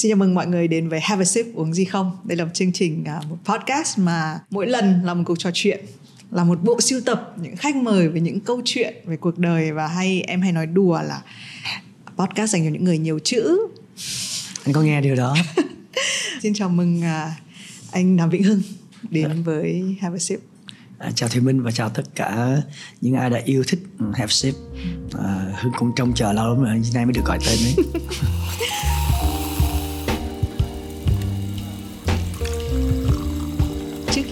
Xin chào mừng mọi người đến với Have a Sip uống gì không. Đây là một chương trình, à, một podcast mà mỗi lần là một cuộc trò chuyện là một bộ siêu tập những khách mời với những câu chuyện về cuộc đời và hay em hay nói đùa là podcast dành cho những người nhiều chữ. Anh có nghe điều đó. Xin chào mừng à, anh Đàm Vĩnh Hưng đến với Have a Sip. À, chào Thùy Minh và chào tất cả những ai đã yêu thích Have Sip. À, Hưng cũng trông chờ lâu lắm rồi, nay mới được gọi tên đấy.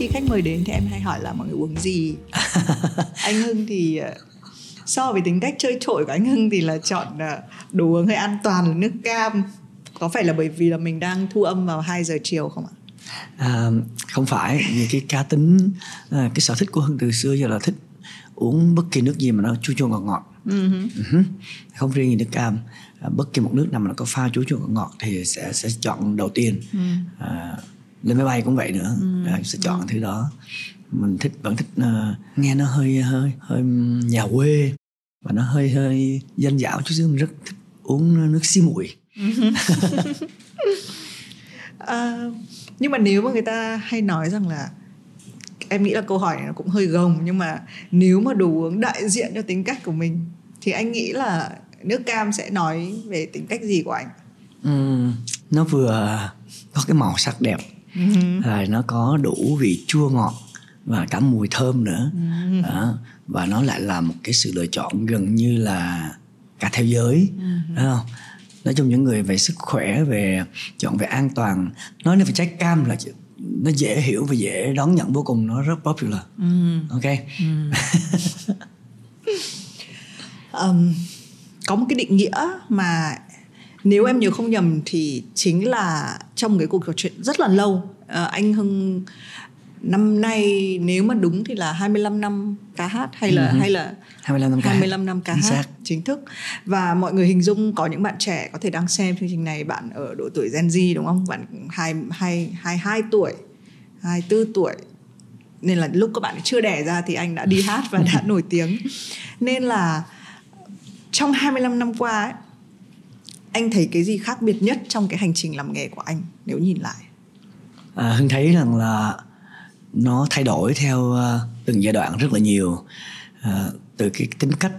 khi khách mời đến thì em hay hỏi là mọi người uống gì. anh Hưng thì à, so với tính cách chơi trội của anh Hưng thì là chọn à, đồ uống hơi an toàn là nước cam. Có phải là bởi vì là mình đang thu âm vào 2 giờ chiều không ạ? À, không phải vì cái cá tính à, cái sở thích của Hưng từ xưa giờ là thích uống bất kỳ nước gì mà nó chua chua ngọt ngọt uh-huh. Uh-huh. không riêng gì nước cam à, bất kỳ một nước nào mà nó có pha chua chua ngọt ngọt thì sẽ sẽ chọn đầu tiên uh-huh. à, lên máy bay cũng vậy nữa. Uh-huh. à, sẽ chọn uh-huh. thứ đó. Mình thích vẫn thích uh, nghe nó hơi hơi hơi nhà quê. Và nó hơi hơi dân dạo chút xíu. Mình rất thích uống nước xí muội à, nhưng mà nếu mà người ta hay nói rằng là em nghĩ là câu hỏi này nó cũng hơi gồng nhưng mà nếu mà đồ uống đại diện cho tính cách của mình thì anh nghĩ là nước cam sẽ nói về tính cách gì của anh? Ừ, nó vừa có cái màu sắc đẹp uh-huh. rồi nó có đủ vị chua ngọt và cả mùi thơm nữa uh-huh. đó. và nó lại là một cái sự lựa chọn gần như là cả theo giới uh-huh. đúng không nói chung những người về sức khỏe về chọn về an toàn nói về trái cam là nó dễ hiểu và dễ đón nhận vô cùng nó rất popular ừ. ok ừ. um, có một cái định nghĩa mà nếu em nhớ không nhầm thì chính là trong cái cuộc trò chuyện rất là lâu uh, anh Hưng năm nay nếu mà đúng thì là 25 năm ca hát hay là uh-huh. hay là 25 năm ca 25 năm ca hát xác. chính thức. Và mọi người hình dung có những bạn trẻ có thể đang xem chương trình này bạn ở độ tuổi Gen Z đúng không? Bạn hai hai hai hai tuổi 24 tuổi. Nên là lúc các bạn chưa đẻ ra thì anh đã đi hát và đã nổi tiếng. Nên là trong 25 năm qua ấy, anh thấy cái gì khác biệt nhất trong cái hành trình làm nghề của anh nếu nhìn lại? À, hưng thấy rằng là nó thay đổi theo à, từng giai đoạn rất là nhiều. À, từ cái tính cách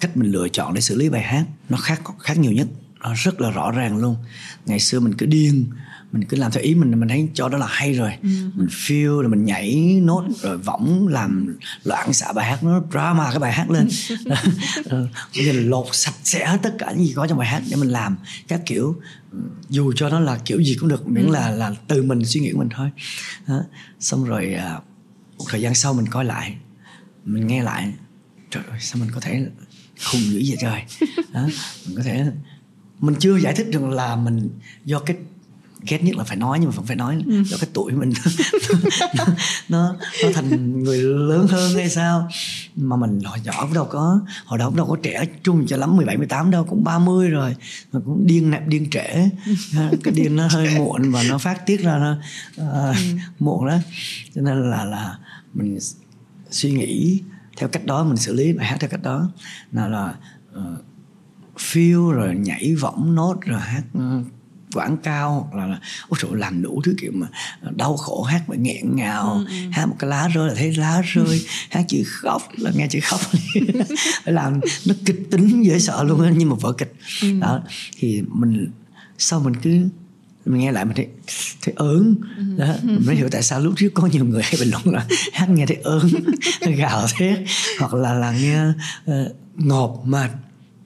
cách mình lựa chọn để xử lý bài hát nó khác khác nhiều nhất nó rất là rõ ràng luôn. Ngày xưa mình cứ điên mình cứ làm theo ý mình mình thấy cho đó là hay rồi ừ. mình feel rồi mình nhảy nốt rồi võng làm loạn xạ bài hát nó drama cái bài hát lên bây giờ lột sạch sẽ tất cả những gì có trong bài hát để mình làm các kiểu dù cho nó là kiểu gì cũng được miễn ừ. là là từ mình suy nghĩ của mình thôi đó. xong rồi à, một thời gian sau mình coi lại mình nghe lại trời ơi sao mình có thể khùng dữ vậy trời đó. mình có thể mình chưa giải thích được là mình do cái ghét nhất là phải nói nhưng mà vẫn phải nói ừ. do cái tuổi mình. Nó, nó nó thành người lớn hơn hay sao? Mà mình hồi nhỏ cũng đâu có hồi đó cũng đâu có trẻ trung cho lắm 17 18 đâu cũng 30 rồi. Mà cũng điên nạp điên trễ. Cái điên nó hơi muộn và nó phát tiết ra nó uh, ừ. muộn đó cho nên là là mình suy nghĩ theo cách đó mình xử lý bài hát theo cách đó. Nào là uh, feel rồi nhảy võng nốt rồi hát uh, quảng cao hoặc là ôi trời làm đủ thứ kiểu mà đau khổ hát mà nghẹn ngào ừ, ừ. hát một cái lá rơi là thấy lá rơi hát chữ khóc là nghe chữ khóc làm nó kịch tính dễ sợ luôn á như một vở kịch ừ. đó thì mình sau mình cứ mình nghe lại mình thấy thấy ớn ừ. đó mình mới hiểu tại sao lúc trước có nhiều người hay bình luận là hát nghe thấy ớn gào thét hoặc là là nghe uh, ngộp mệt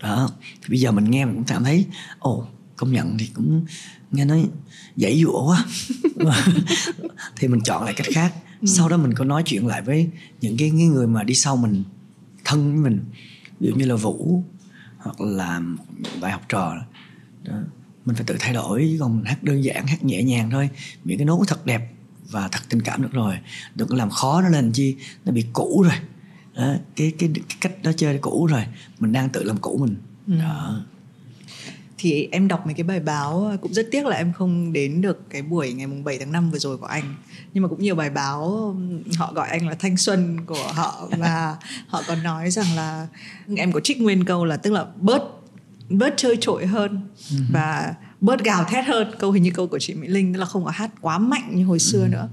đó thì bây giờ mình nghe mình cũng cảm thấy ồ oh, công nhận thì cũng nghe nói dãy dụa quá. Thì mình chọn lại cách khác. Ừ. sau đó mình có nói chuyện lại với những cái, cái người mà đi sau mình thân với mình. Ví dụ như là vũ hoặc là bài học trò đó. mình phải tự thay đổi chứ còn mình hát đơn giản hát nhẹ nhàng thôi. Những cái nốt thật đẹp và thật tình cảm được rồi. Đừng có làm khó nó lên chi nó bị cũ rồi. Đó, cái, cái cái cách đó chơi cũ rồi. Mình đang tự làm cũ mình. Ừ. đó thì em đọc mấy cái bài báo cũng rất tiếc là em không đến được cái buổi ngày mùng 7 tháng 5 vừa rồi của anh nhưng mà cũng nhiều bài báo họ gọi anh là thanh xuân của họ và họ còn nói rằng là em có trích nguyên câu là tức là bớt bớt chơi trội hơn ừ. và bớt gào thét hơn câu hình như câu của chị Mỹ Linh tức là không có hát quá mạnh như hồi xưa ừ. nữa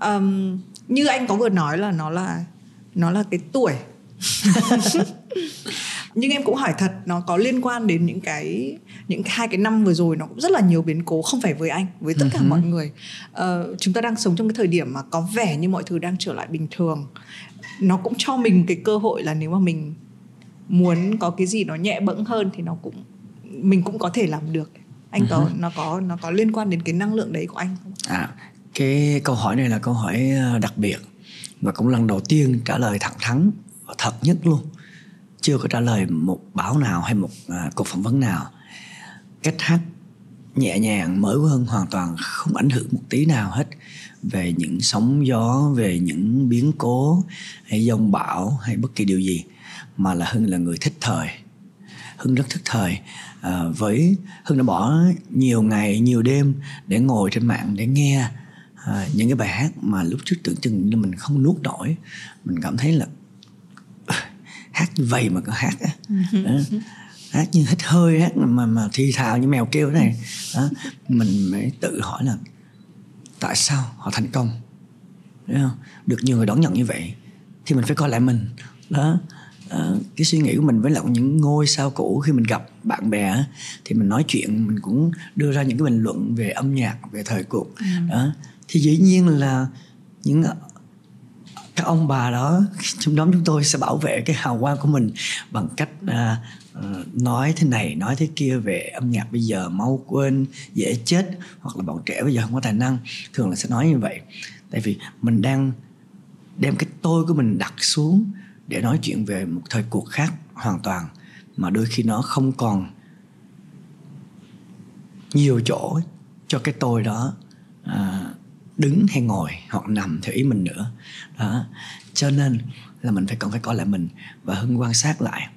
um, như anh có vừa nói là nó là nó là cái tuổi nhưng em cũng hỏi thật nó có liên quan đến những cái những hai cái năm vừa rồi nó cũng rất là nhiều biến cố không phải với anh với tất cả uh-huh. mọi người. Uh, chúng ta đang sống trong cái thời điểm mà có vẻ như mọi thứ đang trở lại bình thường. Nó cũng cho mình cái cơ hội là nếu mà mình muốn có cái gì nó nhẹ bẫng hơn thì nó cũng mình cũng có thể làm được. Anh có uh-huh. nó có nó có liên quan đến cái năng lượng đấy của anh không? À cái câu hỏi này là câu hỏi ờ, đặc biệt và cũng lần đầu tiên trả lời thẳng thắn thật nhất luôn chưa có trả lời một báo nào hay một à, cuộc phỏng vấn nào. Cách hát nhẹ nhàng mới hơn hoàn toàn không ảnh hưởng một tí nào hết về những sóng gió về những biến cố hay dông bão hay bất kỳ điều gì mà là hưng là người thích thời. Hưng rất thích thời à, với hưng đã bỏ nhiều ngày nhiều đêm để ngồi trên mạng để nghe à, những cái bài hát mà lúc trước tưởng chừng như mình không nuốt nổi. Mình cảm thấy là hát như vậy mà có hát á. Ừ. hát như hít hơi hát mà mà thi thào như mèo kêu này. Đó. mình mới tự hỏi là tại sao họ thành công? Đấy không? được nhiều người đón nhận như vậy thì mình phải coi lại mình. Đó. À, cái suy nghĩ của mình với lại những ngôi sao cũ khi mình gặp bạn bè thì mình nói chuyện mình cũng đưa ra những cái bình luận về âm nhạc về thời cuộc. Ừ. đó. Thì dĩ nhiên là những các ông bà đó trong nhóm chúng tôi sẽ bảo vệ cái hào quang của mình bằng cách à, ờ, nói thế này nói thế kia về âm nhạc bây giờ mau quên dễ chết hoặc là bọn trẻ bây giờ không có tài năng. Thường là sẽ nói như vậy. Tại vì mình đang đem cái tôi của mình đặt xuống để nói chuyện về một thời cuộc khác hoàn toàn mà đôi khi nó không còn nhiều chỗ cho cái tôi đó à, đứng hay ngồi hoặc nằm theo ý mình nữa. Đó. Cho nên là mình phải cần phải coi lại mình và hưng quan sát lại.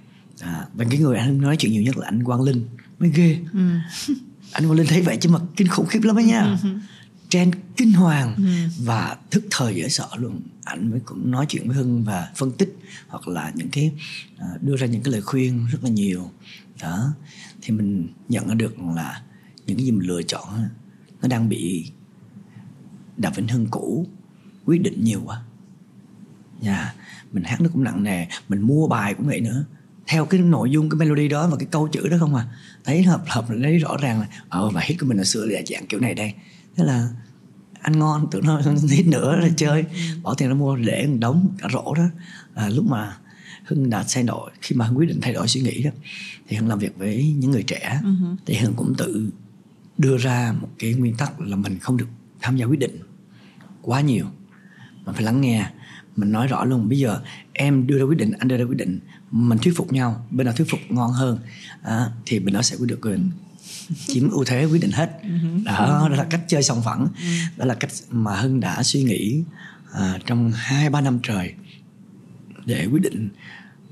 À, và cái người anh nói chuyện nhiều nhất là anh quang linh. Mới ghê. Ừ. anh quang linh thấy vậy chứ mà kinh khủng khiếp lắm ấy nha. Ừ. trend kinh hoàng ừ. và thức thời dễ sợ luôn. Anh mới cũng nói chuyện với hưng và phân tích hoặc là những cái à, đưa ra những cái lời khuyên rất là nhiều. Đó. Thì mình nhận ra được là những cái gì mình lựa chọn nó đang bị đàm vĩnh hưng cũ quyết định nhiều quá. Nhà yeah. mình hát nó cũng nặng nề mình mua bài cũng vậy nữa. Theo cái nội dung cái melody đó và cái câu chữ đó không à. Thấy hợp hợp lấy rõ ràng là ờ và hit của mình là xưa là dạng kiểu này đây. Thế là anh ngon tưởng nó hit nữa là chơi. Bỏ tiền ra mua để một đống cả rổ đó. À, lúc mà hưng đã thay đổi khi mà hưng quyết định thay đổi suy nghĩ đó thì hưng làm việc với những người trẻ. Uh-huh. thì hưng cũng tự đưa ra một cái nguyên tắc là mình không được tham gia quyết định quá nhiều. Mà phải lắng nghe. Mình nói rõ luôn. Bây giờ em đưa ra quyết định anh đưa ra quyết định mình thuyết phục nhau bên nào thuyết phục ngon hơn à, thì bên đó sẽ quyết được quyền chiếm ưu thế quyết định hết. Đó, đó là cách chơi sòng phẳng. Đó là cách mà hưng đã suy nghĩ à, trong hai ba năm trời để quyết định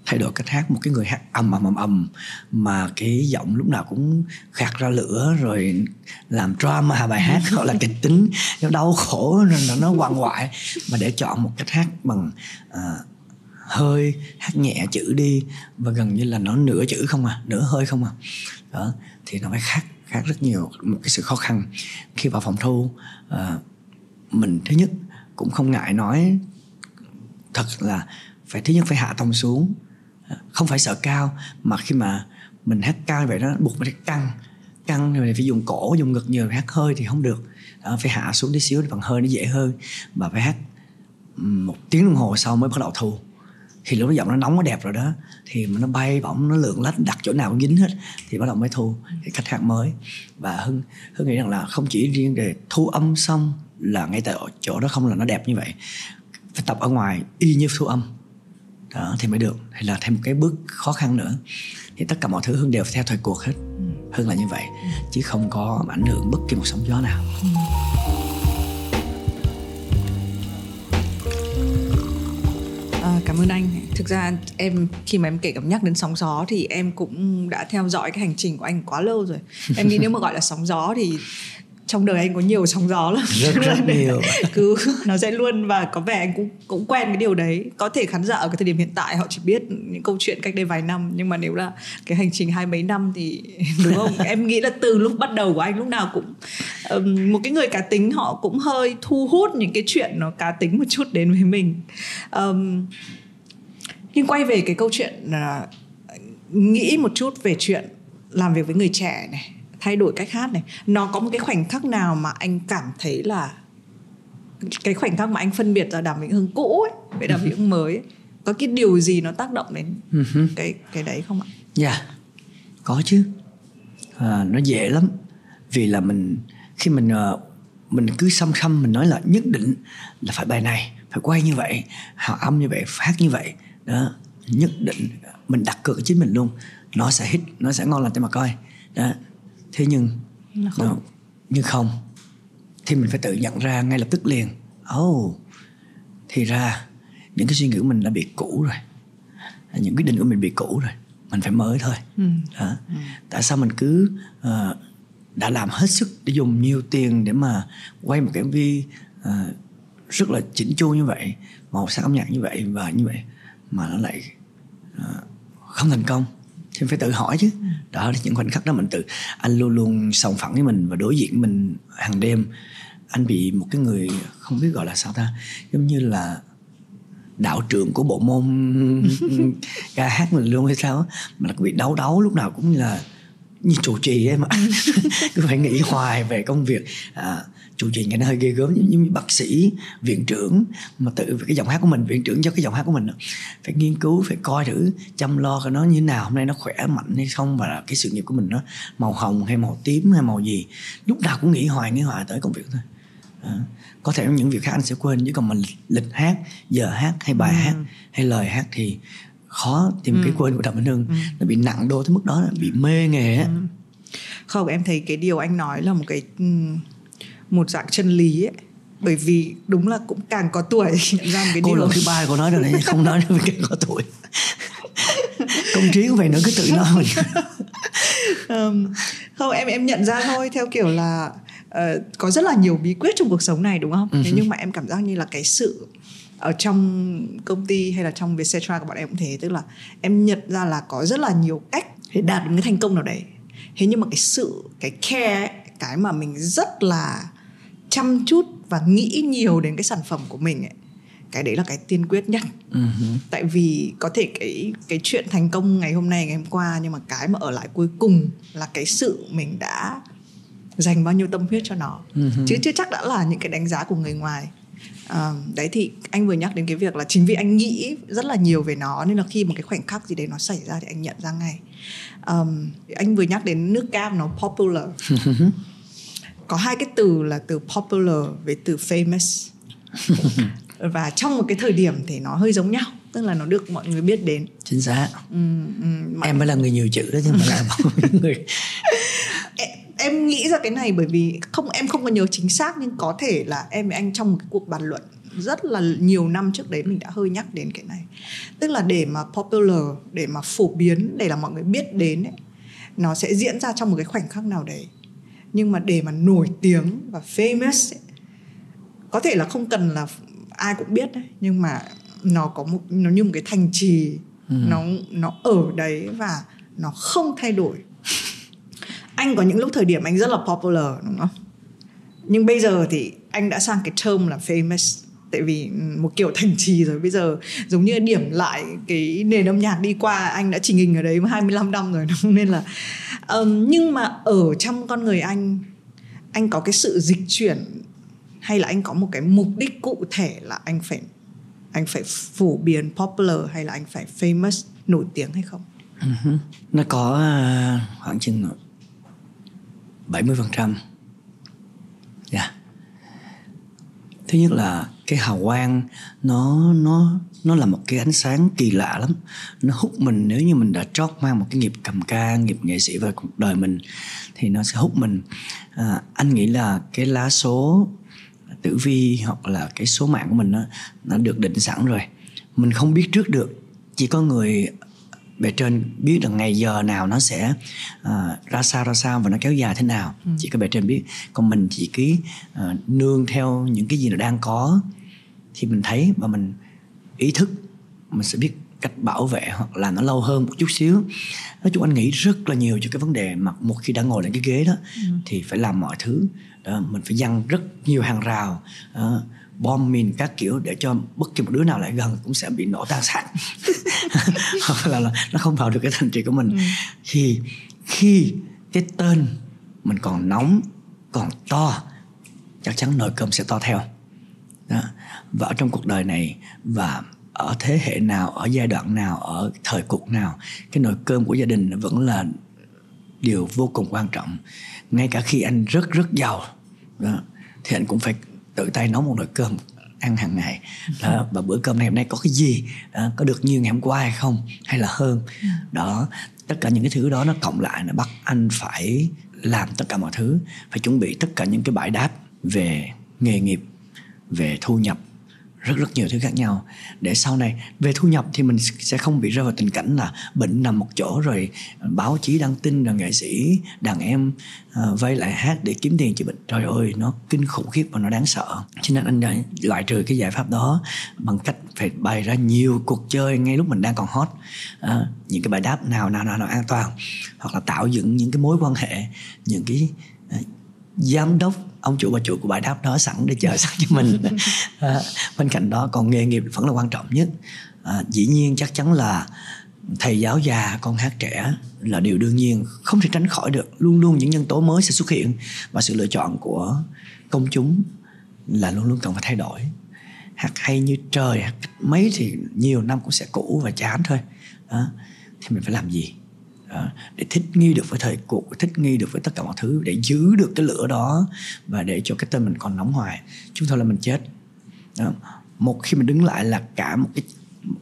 thay đổi cách hát một cái người hát ầm ầm ầm ầm mà cái giọng lúc nào cũng khạc ra lửa rồi làm drama bài hát hoặc là kịch tính nó đau khổ nó nó quằn quại. Mà để chọn một cách hát bằng uh, hơi hát nhẹ chữ đi và gần như là nó nửa chữ không à nửa hơi không à. Đó thì nó phải khác khác rất nhiều một cái sự khó khăn. Khi vào phòng thu uh, mình thứ nhất cũng không ngại nói thật là phải thứ nhất phải hạ tông xuống không phải sợ cao mà khi mà mình hát cao như vậy đó buộc mình phải căng. Căng rồi phải dùng cổ dùng ngực nhiều hát hơi thì không được. Đó, phải hạ xuống tí xíu để bằng hơi nó dễ hơn. Và phải hát một tiếng đồng hồ sau mới bắt đầu thu. Thì lúc đó giọng nó nóng nó đẹp rồi đó thì nó bay bỏng nó lượn lách đặt chỗ nào cũng dính hết thì bắt đầu mới thu cái cách hát mới. Và hưng hưng nghĩ rằng là không chỉ riêng về thu âm xong là ngay tại chỗ đó không là nó đẹp như vậy. Phải tập ở ngoài y như thu âm đó thì mới được hay là thêm một cái bước khó khăn nữa thì tất cả mọi thứ hưng đều theo thời cuộc hết ừ. hưng là như vậy chứ không có ảnh hưởng bất kỳ một sóng gió nào À, cảm ơn anh. Thực ra em khi mà em kể cảm nhắc đến sóng gió thì em cũng đã theo dõi cái hành trình của anh quá lâu rồi. Em nghĩ nếu mà gọi là sóng gió thì trong đời anh có nhiều sóng gió lắm. Rất rất nhiều. cứ nó sẽ luôn và có vẻ anh cũng cũng quen cái điều đấy. Có thể khán giả ở cái thời điểm hiện tại họ chỉ biết những câu chuyện cách đây vài năm nhưng mà nếu là cái hành trình hai mấy năm thì đúng không? Em nghĩ là từ lúc bắt đầu của anh lúc nào cũng um, một cái người cá tính họ cũng hơi thu hút những cái chuyện nó cá tính một chút đến với mình. Um, nhưng quay về cái câu chuyện là nghĩ một chút về chuyện làm việc với người trẻ này thay đổi cách hát này. Nó có một cái khoảnh khắc nào mà anh cảm thấy là cái khoảnh khắc mà anh phân biệt ra đàm vĩnh hưng cũ ấy với đàm vĩnh hưng mới ấy, có cái điều gì nó tác động đến Ừ cái cái đấy không ạ? Dạ yeah, có chứ. À, nó dễ lắm. Vì là mình khi mình uh, mình cứ xăm xăm mình nói là nhất định là phải bài này phải quay như vậy hào âm như vậy phát như vậy. Đó nhất định mình đặt cược chính mình luôn. Nó sẽ hit nó sẽ ngon lành cho mà coi. Đó thế nhưng Là không. nó, nhưng không. Thì mình phải tự nhận ra ngay lập tức liền. Oh thì ra những cái suy nghĩ của mình đã bị cũ rồi. Những quyết định của mình bị cũ rồi. Mình phải mới thôi. Ừ. đó. tại sao mình cứ ờ, đã làm hết sức để dùng nhiều tiền để mà quay một cái mv ờ, rất là chỉnh chu như vậy màu sắc âm nhạc như vậy và như vậy mà nó lại ờ, không thành công thì phải tự hỏi chứ. Đó là những khoảnh khắc đó mình tự anh luôn luôn sòng phẳng với mình và đối diện với mình hàng đêm. Anh bị một cái người không biết gọi là sao ta giống như là đạo trưởng của bộ môn ca hát mình luôn hay sao á. Mà là bị đấu đấu lúc nào cũng là như chủ trì ấy mà. Cứ phải nghĩ hoài về công việc. À, chủ trì nghe nó hơi ghê gớm giống như bác sĩ viện trưởng mà tự về cái giọng hát của mình viện trưởng cho cái giọng hát của mình. Phải nghiên cứu phải coi thử chăm lo coi nó như thế nào hôm nay nó khỏe mạnh hay không và là cái sự nghiệp của mình nó màu hồng hay màu tím hay màu gì. Lúc nào cũng nghĩ hoài nghĩ hoài tới công việc thôi. À, có thể những việc khác anh sẽ quên chứ còn mình lịch hát giờ hát hay bài hát hay lời hát thì khó tìm cái quên của đàm vĩnh hưng. Nó bị nặng đô tới mức đó bị mê nghề á. Không em thấy cái điều anh nói là một cái ừm, một dạng chân lý ấy. Bởi vì đúng là cũng càng có tuổi. Nhận ra một cái cô điều. lần thứ ba cô nói rồi đấy không nói với cái có tuổi. Công trí cũng vậy nữa cứ tự nói mình. Ừm, không em em nhận ra thôi theo kiểu là ờ, có rất là nhiều bí quyết trong cuộc sống này đúng không? Ừ Thế nhưng mà em cảm giác như là cái sự ở trong công ty hay là trong Vietcetera của bọn em cũng thế tức là em nhận ra là có rất là nhiều cách để đạt được cái thành công nào đấy. Thế nhưng mà cái sự cái care ấy, cái mà mình rất là chăm chút và nghĩ nhiều đến cái sản phẩm của mình ấy. Cái đấy là cái tiên quyết nhất. Ừ hứ. tại vì có thể cái cái chuyện thành công ngày hôm nay ngày hôm qua nhưng mà cái mà ở lại cuối cùng là cái sự mình đã dành bao nhiêu tâm huyết cho nó. Chứ chưa chắc đã là những cái đánh giá của người ngoài. À, đấy thì anh vừa nhắc đến cái việc là chính vì anh nghĩ rất là nhiều về nó nên là khi một cái khoảnh khắc gì đấy nó xảy ra thì anh nhận ra ngay. Um, anh vừa nhắc đến nước cam nó popular có hai cái từ là từ popular với từ famous. Và trong một cái thời điểm thì nó hơi giống nhau tức là nó được mọi người biết đến. Chính xác. Ừ, ừ, mà em mới là người nhiều chữ đó chứ không phải là người. Em, em nghĩ ra cái này bởi vì không em không có nhớ chính xác nhưng có thể là em với anh trong một cái cuộc bàn luận rất là nhiều năm trước đấy mình đã hơi nhắc đến cái này. Tức là để mà popular để mà phổ biến để là mọi người biết đến ấy, nó sẽ diễn ra trong một cái khoảnh khắc nào đấy nhưng mà để mà nổi tiếng và famous ấy, có thể là không cần là ai cũng biết đấy nhưng mà nó có một nó như một cái thành trì nó nó ở đấy và nó không thay đổi. Anh có những lúc thời điểm anh rất là popular đúng không? Nhưng bây giờ thì anh đã sang cái term là famous tại vì một kiểu thành trì rồi. Bây giờ giống như điểm lại cái nền âm nhạc đi qua anh đã trình hình ở đấy 25 năm rồi đúng nên là um, nhưng mà ở trong con người anh anh có cái sự dịch chuyển hay là anh có một cái mục đích cụ thể là anh phải anh phải phổ biến popular hay là anh phải famous nổi tiếng hay không? Ừ Nó có à, khoảng chừng 70 phần trăm. Dạ. Thứ nhất là cái hào quang nó nó nó là một cái ánh sáng kỳ lạ lắm. Nó hút mình nếu như mình đã trót mang một cái nghiệp cầm ca nghiệp nghệ sĩ vào cuộc đời mình thì nó sẽ hút mình. À, anh nghĩ là cái lá số tử vi hoặc là cái số mạng của mình nó nó được định sẵn rồi. Mình không biết trước được chỉ có người bề trên biết là ngày giờ nào nó sẽ uh, ra sao ra sao và nó kéo dài thế nào. Ừ. chỉ có bề trên biết. Còn mình chỉ cứ uh, nương theo những cái gì nó đang có. Thì mình thấy và mình ý thức mình sẽ biết cách bảo vệ hoặc làm nó lâu hơn một chút xíu. Nói chung anh nghĩ rất là nhiều cho cái vấn đề mà một khi đã ngồi lên cái ghế đó ừ. thì phải làm mọi thứ. Đó, mình phải dăng rất nhiều hàng rào đó, bom mìn các kiểu để cho bất kỳ một đứa nào lại gần cũng sẽ bị nổ tan sản hoặc là, là nó không vào được cái thành trì của mình ừ. thì khi cái tên mình còn nóng còn to chắc chắn nồi cơm sẽ to theo đó. và ở trong cuộc đời này và ở thế hệ nào ở giai đoạn nào ở thời cuộc nào cái nồi cơm của gia đình vẫn là điều vô cùng quan trọng ngay cả khi anh rất rất giàu đó, thì anh cũng phải tự tay nấu một nồi cơm ăn hàng ngày. Đó, và bữa cơm này hôm nay có cái gì? Đó, có được như ngày hôm qua hay không? Hay là hơn? Đó tất cả những cái thứ đó nó cộng lại nó bắt anh phải làm tất cả mọi thứ phải chuẩn bị tất cả những cái bãi đáp về nghề nghiệp về thu nhập rất rất nhiều thứ khác nhau. Để sau này về thu nhập thì mình sẽ không bị rơi vào tình cảnh là bệnh nằm một chỗ rồi báo chí đăng tin là nghệ sĩ đàn em uh, vay lại hát để kiếm tiền chữa bệnh. Trời ơi nó kinh khủng khiếp và nó đáng sợ. Cho nên anh đã loại trừ cái giải pháp đó bằng cách phải bày ra nhiều cuộc chơi ngay lúc mình đang còn hot. Uh, những cái bài đáp nào nào nào nào an toàn. Hoặc là tạo dựng những cái mối quan hệ những cái uh, giám đốc ông chủ bà chủ của bãi đáp đó sẵn để chờ sẵn cho mình. À, bên cạnh đó còn nghề nghiệp vẫn là quan trọng nhất. À, dĩ nhiên chắc chắn là thầy giáo già con hát trẻ là điều đương nhiên không thể tránh khỏi được. Luôn luôn những nhân tố mới sẽ xuất hiện và sự lựa chọn của công chúng là luôn luôn cần phải thay đổi. Hát hay như trời hát mấy thì nhiều năm cũng sẽ cũ và chán thôi. Đó. thì mình phải làm gì đó, để thích nghi được với thời cuộc thích nghi được với tất cả mọi thứ để giữ được cái lửa đó và để cho cái tên mình còn nóng hoài chúng thôi là mình chết đó. một khi mình đứng lại là cả một cái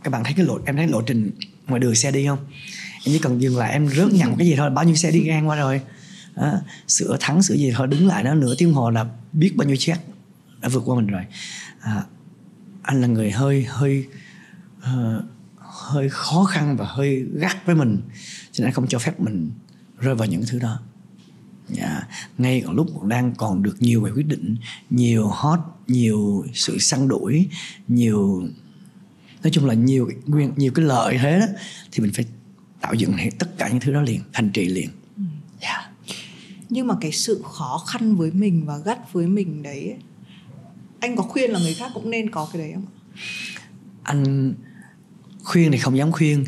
các bạn thấy cái lộ em thấy lộ trình ngoài đường xe đi không em chỉ cần dừng lại em rớt nhầm cái gì thôi bao nhiêu xe đi ngang qua rồi đó. sửa thắng sửa gì thôi đứng lại đó nửa tiếng hồ là biết bao nhiêu chết đã vượt qua mình rồi à, anh là người hơi hơi uh, hơi khó khăn và hơi gắt với mình cho nên không cho phép mình rơi vào những thứ đó yeah. ngay còn lúc còn đang còn được nhiều bài quyết định nhiều hot nhiều sự săn đuổi nhiều nói chung là nhiều nguyên nhiều cái lợi thế đó thì mình phải tạo dựng tất cả những thứ đó liền thành trì liền yeah. nhưng mà cái sự khó khăn với mình và gắt với mình đấy anh có khuyên là người khác cũng nên có cái đấy không anh khuyên thì không dám khuyên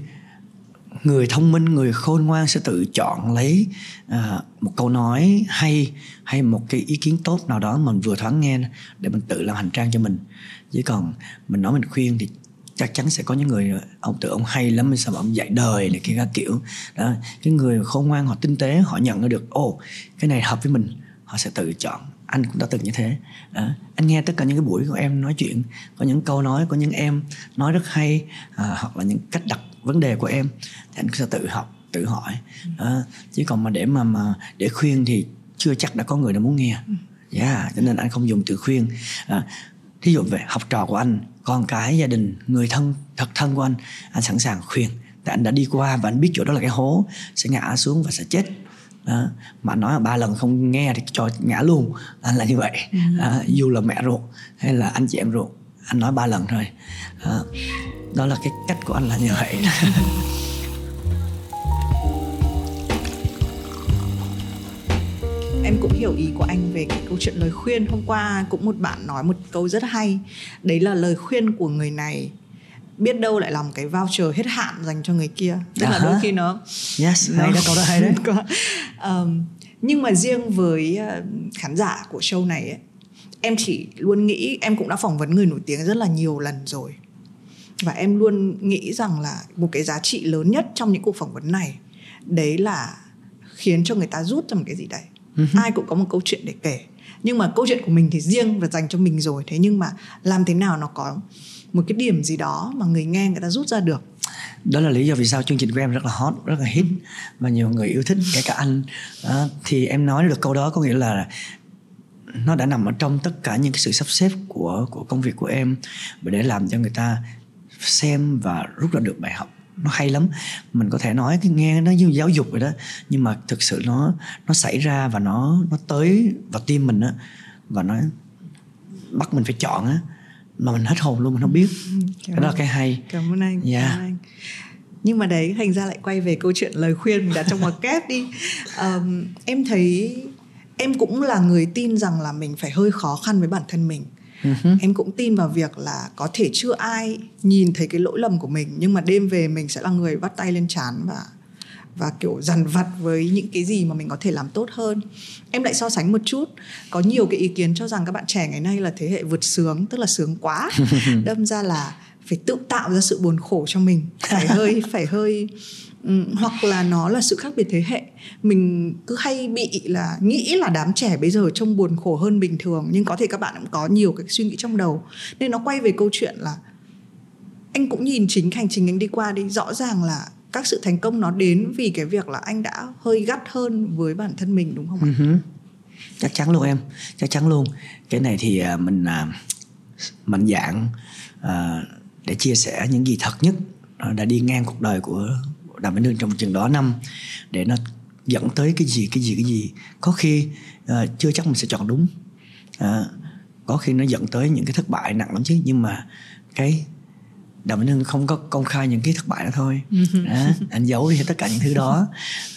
người thông minh người khôn ngoan sẽ tự chọn lấy à, một câu nói hay hay một cái ý kiến tốt nào đó mình vừa thoáng nghe để mình tự làm hành trang cho mình. Chứ còn mình nói mình khuyên thì chắc chắn sẽ có những người ông tự ông hay lắm sao mà ông dạy đời này kia các kiểu. Đó cái người khôn ngoan họ tinh tế họ nhận ra được ồ cái này hợp với mình họ sẽ tự chọn. Anh cũng đã từng như thế. Đó. anh nghe tất cả những cái buổi của em nói chuyện có những câu nói của những em nói rất hay à, hoặc là những cách đặt vấn đề của em thì anh sẽ tự học tự hỏi. Đó. chứ còn mà để mà mà để khuyên thì chưa chắc đã có người nào muốn nghe. Yeah, cho nên anh không dùng từ khuyên. À, thí dụ về học trò của anh con cái gia đình người thân thật thân của anh anh sẵn sàng khuyên. Tại anh đã đi qua và anh biết chỗ đó là cái hố sẽ ngã xuống và sẽ chết. Đó. mà nói ba lần không nghe thì cho ngã luôn. Anh là như vậy. À, dù là mẹ ruột hay là anh chị em ruột anh nói ba lần thôi. À, đó là cái cách của anh là như vậy em cũng hiểu ý của anh về cái câu chuyện lời khuyên. Hôm qua cũng một bạn nói một câu rất hay. Đấy là lời khuyên của người này biết đâu lại làm cái voucher hết hạn dành cho người kia. Tức là đôi khi nó yes nó, hay đó câu đó hay đấy. Um, nhưng mà riêng với uh, khán giả của show này ấy, em chỉ luôn nghĩ em cũng đã phỏng vấn người nổi tiếng rất là nhiều lần rồi và em luôn nghĩ rằng là một cái giá trị lớn nhất trong những cuộc phỏng vấn này đấy là khiến cho người ta rút ra một cái gì đấy. Uh-huh. ai cũng có một câu chuyện để kể. Nhưng mà câu chuyện của mình thì riêng và dành cho mình rồi. Thế nhưng mà làm thế nào nó có một cái điểm gì đó mà người nghe người ta rút ra được? Đó là lý do vì sao chương trình của em rất là hot rất là hit và nhiều người yêu thích kể cả anh. À, thì em nói được câu đó có nghĩa là nó đã nằm ở trong tất cả những cái sự sắp xếp của của công việc của em. Để làm cho người ta xem và rút ra được bài học. Nó hay lắm. Mình có thể nói cái nghe nó như giáo dục vậy đó nhưng mà thực sự nó nó xảy ra và nó nó tới vào tim mình á và nó bắt mình phải chọn á mà mình hết hồn luôn mình không biết. Ừ, cái đó là cái hay. Cảm ơn anh, yeah. cảm ơn anh. Nhưng mà đấy thành ra lại quay về câu chuyện lời khuyên mình đặt trong ngoặc kép đi. Um, em thấy em cũng là người tin rằng là mình phải hơi khó khăn với bản thân mình uh-huh. em cũng tin vào việc là có thể chưa ai nhìn thấy cái lỗi lầm của mình nhưng mà đêm về mình sẽ là người bắt tay lên chán và và kiểu dằn vặt với những cái gì mà mình có thể làm tốt hơn em lại so sánh một chút có nhiều cái ý kiến cho rằng các bạn trẻ ngày nay là thế hệ vượt sướng tức là sướng quá đâm ra là phải tự tạo ra sự buồn khổ cho mình phải hơi phải hơi Ừ, hoặc là nó là sự khác biệt thế hệ. Mình cứ hay bị là nghĩ là đám trẻ bây giờ trông buồn khổ hơn bình thường, nhưng có thể các bạn cũng có nhiều cái suy nghĩ trong đầu. Nên nó quay về câu chuyện là anh cũng nhìn chính hành trình anh đi qua đi. Rõ ràng là các sự thành công nó đến vì cái việc là anh đã hơi gắt hơn với bản thân mình, đúng không ạ? Uh-huh. chắc chắn luôn em. Chắc chắn luôn. Cái này thì à, mình à, mạnh dạng à, để chia sẻ những gì thật nhất đã đi ngang cuộc đời của đàm vĩnh hưng trong chừng đó năm để nó dẫn tới cái gì cái gì cái gì. Có khi uh, chưa chắc mình sẽ chọn đúng. Uh, có khi nó dẫn tới những cái thất bại nặng lắm chứ nhưng mà cái đàm vĩnh hưng không có công khai những cái thất bại đó thôi. Đó, anh giấu đi tất cả những thứ đó.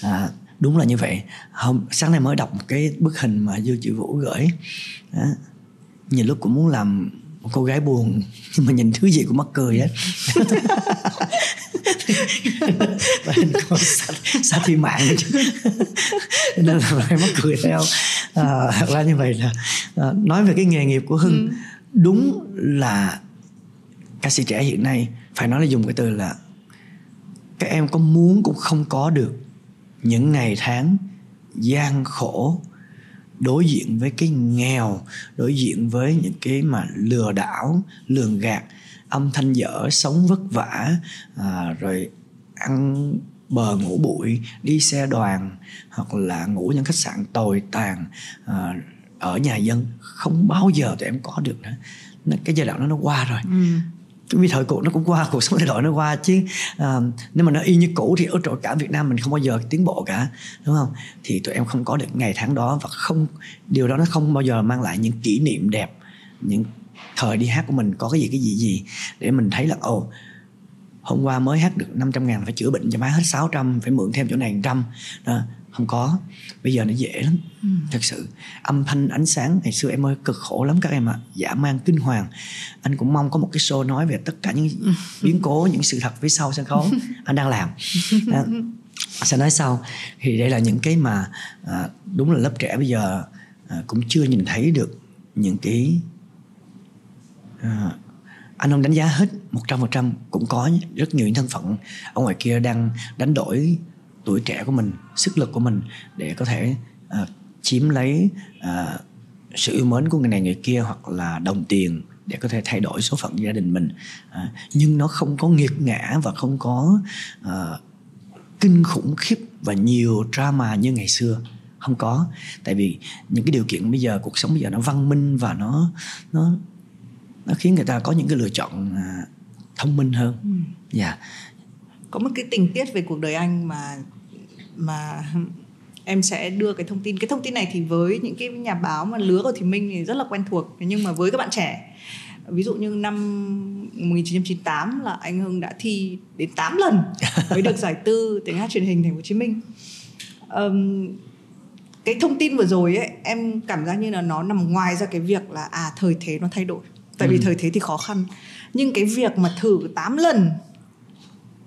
À, đúng là như vậy. Hôm sáng nay mới đọc một cái bức hình mà dư chị vũ gửi. Đó. nhiều lúc cũng muốn làm một cô gái buồn. Nhưng mà nhìn thứ gì cũng mắc cười hết. Và hình con sát thi mạng nữa chứ. Nên là phải mắc cười theo. À, thật ra như vậy là à, nói về cái nghề nghiệp của hưng ừ. đúng là ca sĩ trẻ hiện nay phải nói là dùng cái từ là các em có muốn cũng không có được những ngày tháng gian khổ đối diện với cái nghèo đối diện với những cái mà lừa đảo lường gạt âm thanh dở sống vất vả à, rồi ăn bờ ngủ bụi đi xe đoàn hoặc là ngủ những khách sạn tồi tàn à, ở nhà dân không bao giờ tụi em có được nữa. Cái giai đoạn đó nó qua rồi. Ừ vì thời cuộc nó cũng qua cuộc sống thay đổi nó qua chứ à, nếu mà nó y như cũ thì ở chỗ cả Việt Nam mình không bao giờ tiến bộ cả đúng không? Thì tụi em không có được ngày tháng đó và không điều đó nó không bao giờ mang lại những kỷ niệm đẹp những thời đi hát của mình có cái gì cái gì gì để mình thấy là ồ hôm qua mới hát được 500 ngàn phải chữa bệnh cho má hết 600 phải mượn thêm chỗ này trăm đó không có. Bây giờ nó dễ lắm. Ừ. thật sự âm thanh ánh sáng ngày xưa em ơi cực khổ lắm các em ạ. À. giả mang kinh hoàng. Anh cũng mong có một cái show nói về tất cả những biến cố những sự thật phía sau sân khấu anh đang làm. À, sẽ nói sau. Thì đây là những cái mà à, đúng là lớp trẻ bây giờ à, cũng chưa nhìn thấy được những cái à, anh không đánh giá hết một trăm phần trăm. Cũng có rất nhiều những thân phận ở ngoài kia đang đánh đổi tuổi trẻ của mình sức lực của mình để có thể uh, chiếm lấy uh, sự yêu mến của người này người kia hoặc là đồng tiền để có thể thay đổi số phận gia đình mình uh, nhưng nó không có nghiệt ngã và không có uh, kinh khủng khiếp và nhiều drama như ngày xưa không có tại vì những cái điều kiện bây giờ cuộc sống bây giờ nó văn minh và nó nó nó khiến người ta có những cái lựa chọn uh, thông minh hơn ừ. dạ yeah. có một cái tình tiết về cuộc đời anh mà mà em sẽ đưa cái thông tin. Cái thông tin này thì với những cái nhà báo mà lứa của thì Minh thì rất là quen thuộc nhưng mà với các bạn trẻ. Ví dụ như năm 1998 là anh Hưng đã thi đến 8 lần mới được giải tư tiếng hát truyền hình Thành phố Hồ Chí Minh. Um, cái thông tin vừa rồi ấy em cảm giác như là nó nằm ngoài ra cái việc là à thời thế nó thay đổi. Tại ừ. vì thời thế thì khó khăn. Nhưng cái việc mà thử 8 lần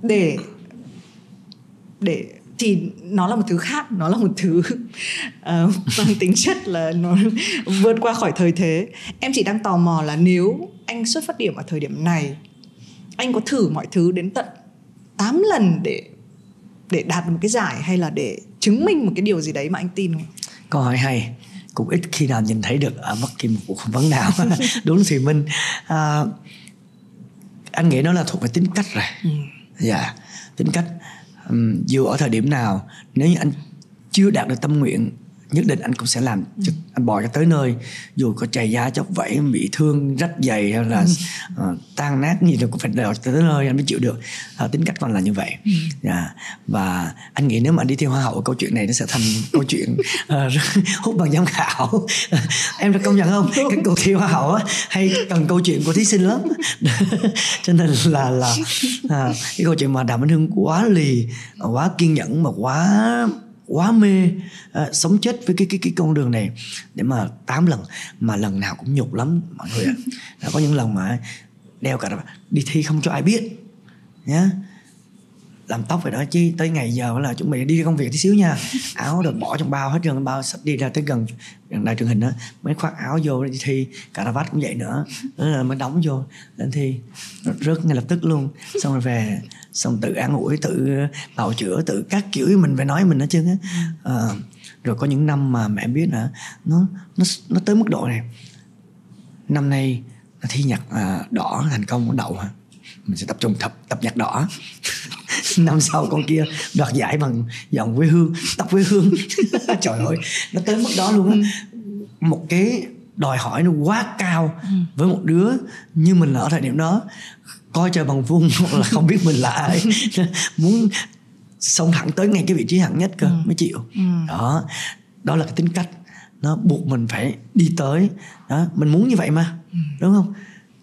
để để thì nó là một thứ khác nó là một thứ uh, mang tính chất là nó vượt qua khỏi thời thế. Em chỉ đang tò mò là nếu anh xuất phát điểm ở thời điểm này anh có thử mọi thứ đến tận 8 lần để để đạt một cái giải hay là để chứng minh một cái điều gì đấy mà anh tin không? Câu hỏi hay. Cũng ít khi nào nhìn thấy được. Ở bất kỳ một cuộc phỏng vấn nào. Đúng thì minh. À, anh nghĩ nó là thuộc về tính cách rồi. Ừ. dạ. Ừ. yeah, tính cách um, dù ở thời điểm nào nếu như anh chưa đạt được tâm nguyện nhất định anh cũng sẽ làm cho anh bò cho tới nơi. Dù có chảy da chóc vẫy bị thương rách dày hay là uh, tan nát gì rồi cũng phải đòi tới nơi anh mới chịu được. Uh, tính cách con là như vậy. Ừ. yeah. và anh nghĩ nếu mà anh đi theo hoa hậu câu chuyện này nó sẽ thành câu chuyện uh, hút bằng giám khảo. Em đã công nhận không? Cái cuộc thi hoa hậu á hay cần câu chuyện của thí sinh lắm. Cho nên là là à, cái câu chuyện mà đàm anh hưng quá lì quá kiên nhẫn mà quá quá mê à, sống chết với cái cái cái con đường này để mà tám lần mà lần nào cũng nhục lắm mọi người ạ. Có những lần mà đeo cả đi thi không cho ai biết nhá làm tóc vậy đó chứ tới ngày giờ là chuẩn bị đi công việc tí xíu nha. Áo được bỏ trong bao hết trơn bao sắp đi ra tới gần gần đài truyền hình đó mới khoác áo vô đi thi cà ra vắt cũng vậy nữa. Rồi mới đóng vô lên thi rớt ngay lập tức luôn. Xong rồi về xong tự an ủi tự bào chữa tự các kiểu mình phải nói mình hết trơn á. À, rồi có những năm mà mẹ biết là nó nó nó tới mức độ này. Năm nay thi nhạc à, đỏ thành công đậu hả? Mình sẽ tập trung tập tập nhạc đỏ năm sau con kia đoạt giải bằng giọng quê hương, tập quê hương trời ơi, nó tới mức đó luôn á một cái đòi hỏi nó quá cao với một đứa như mình ở thời điểm đó coi trời bằng vuông hoặc là không biết mình là ai muốn xông thẳng tới ngay cái vị trí hạng nhất cơ ừ. mới chịu ừ. đó đó là cái tính cách nó buộc mình phải đi tới đó, mình muốn như vậy mà ừ. đúng không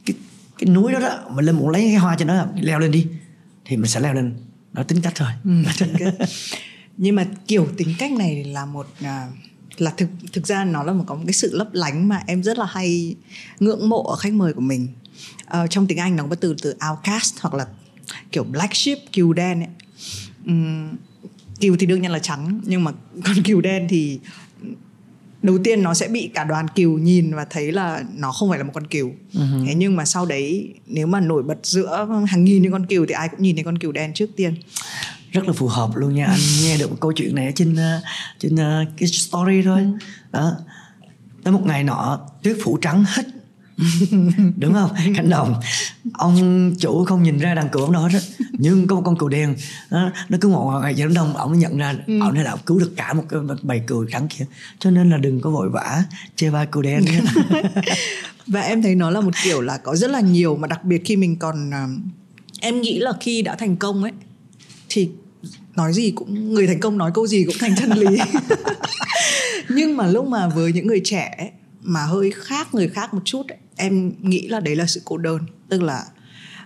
cái cái núi đó đó mình lên muốn lấy cái hoa cho nó leo lên đi, thì mình sẽ leo lên nó tính cách thôi. Ừ, nhưng mà kiểu tính cách này là một à, là thực thực ra nó là một có một cái sự lấp lánh mà em rất là hay ngưỡng mộ ở khách mời của mình. À, trong tiếng Anh nó có từ từ outcast hoặc là kiểu black sheep cừu đen ấy. Uhm, cừu thì đương nhiên là trắng nhưng mà con cừu đen thì đầu tiên nó sẽ bị cả đoàn cừu nhìn và thấy là nó không phải là một con cừu. Uh-huh. thế nhưng mà sau đấy nếu mà nổi bật giữa hàng nghìn những con cừu thì ai cũng nhìn thấy con cừu đen trước tiên. Rất là phù hợp luôn nha anh nghe được một câu chuyện này trên uh, trên uh, cái story thôi. Ừ. đó. Tới một ngày nọ tuyết phủ trắng hết đúng không? Cánh đồng ông chủ không nhìn ra đằng cừu ông đó nhưng có một con cừu đen nó, nó cứ ngồi ngoài đám đông ông nhận ra ừ. ông đã cứu được cả một cái bầy cừu trắng kia. Cho nên là đừng có vội vã chê bai cừu đen. Và em thấy nó là một kiểu là có rất là nhiều mà đặc biệt khi mình còn uh, em nghĩ là khi đã thành công ấy thì nói gì cũng người thành công nói câu gì cũng thành chân lý. Nhưng mà lúc mà với những người trẻ ấy, mà hơi khác người khác một chút ấy, em nghĩ là đấy là sự cô đơn. Tức là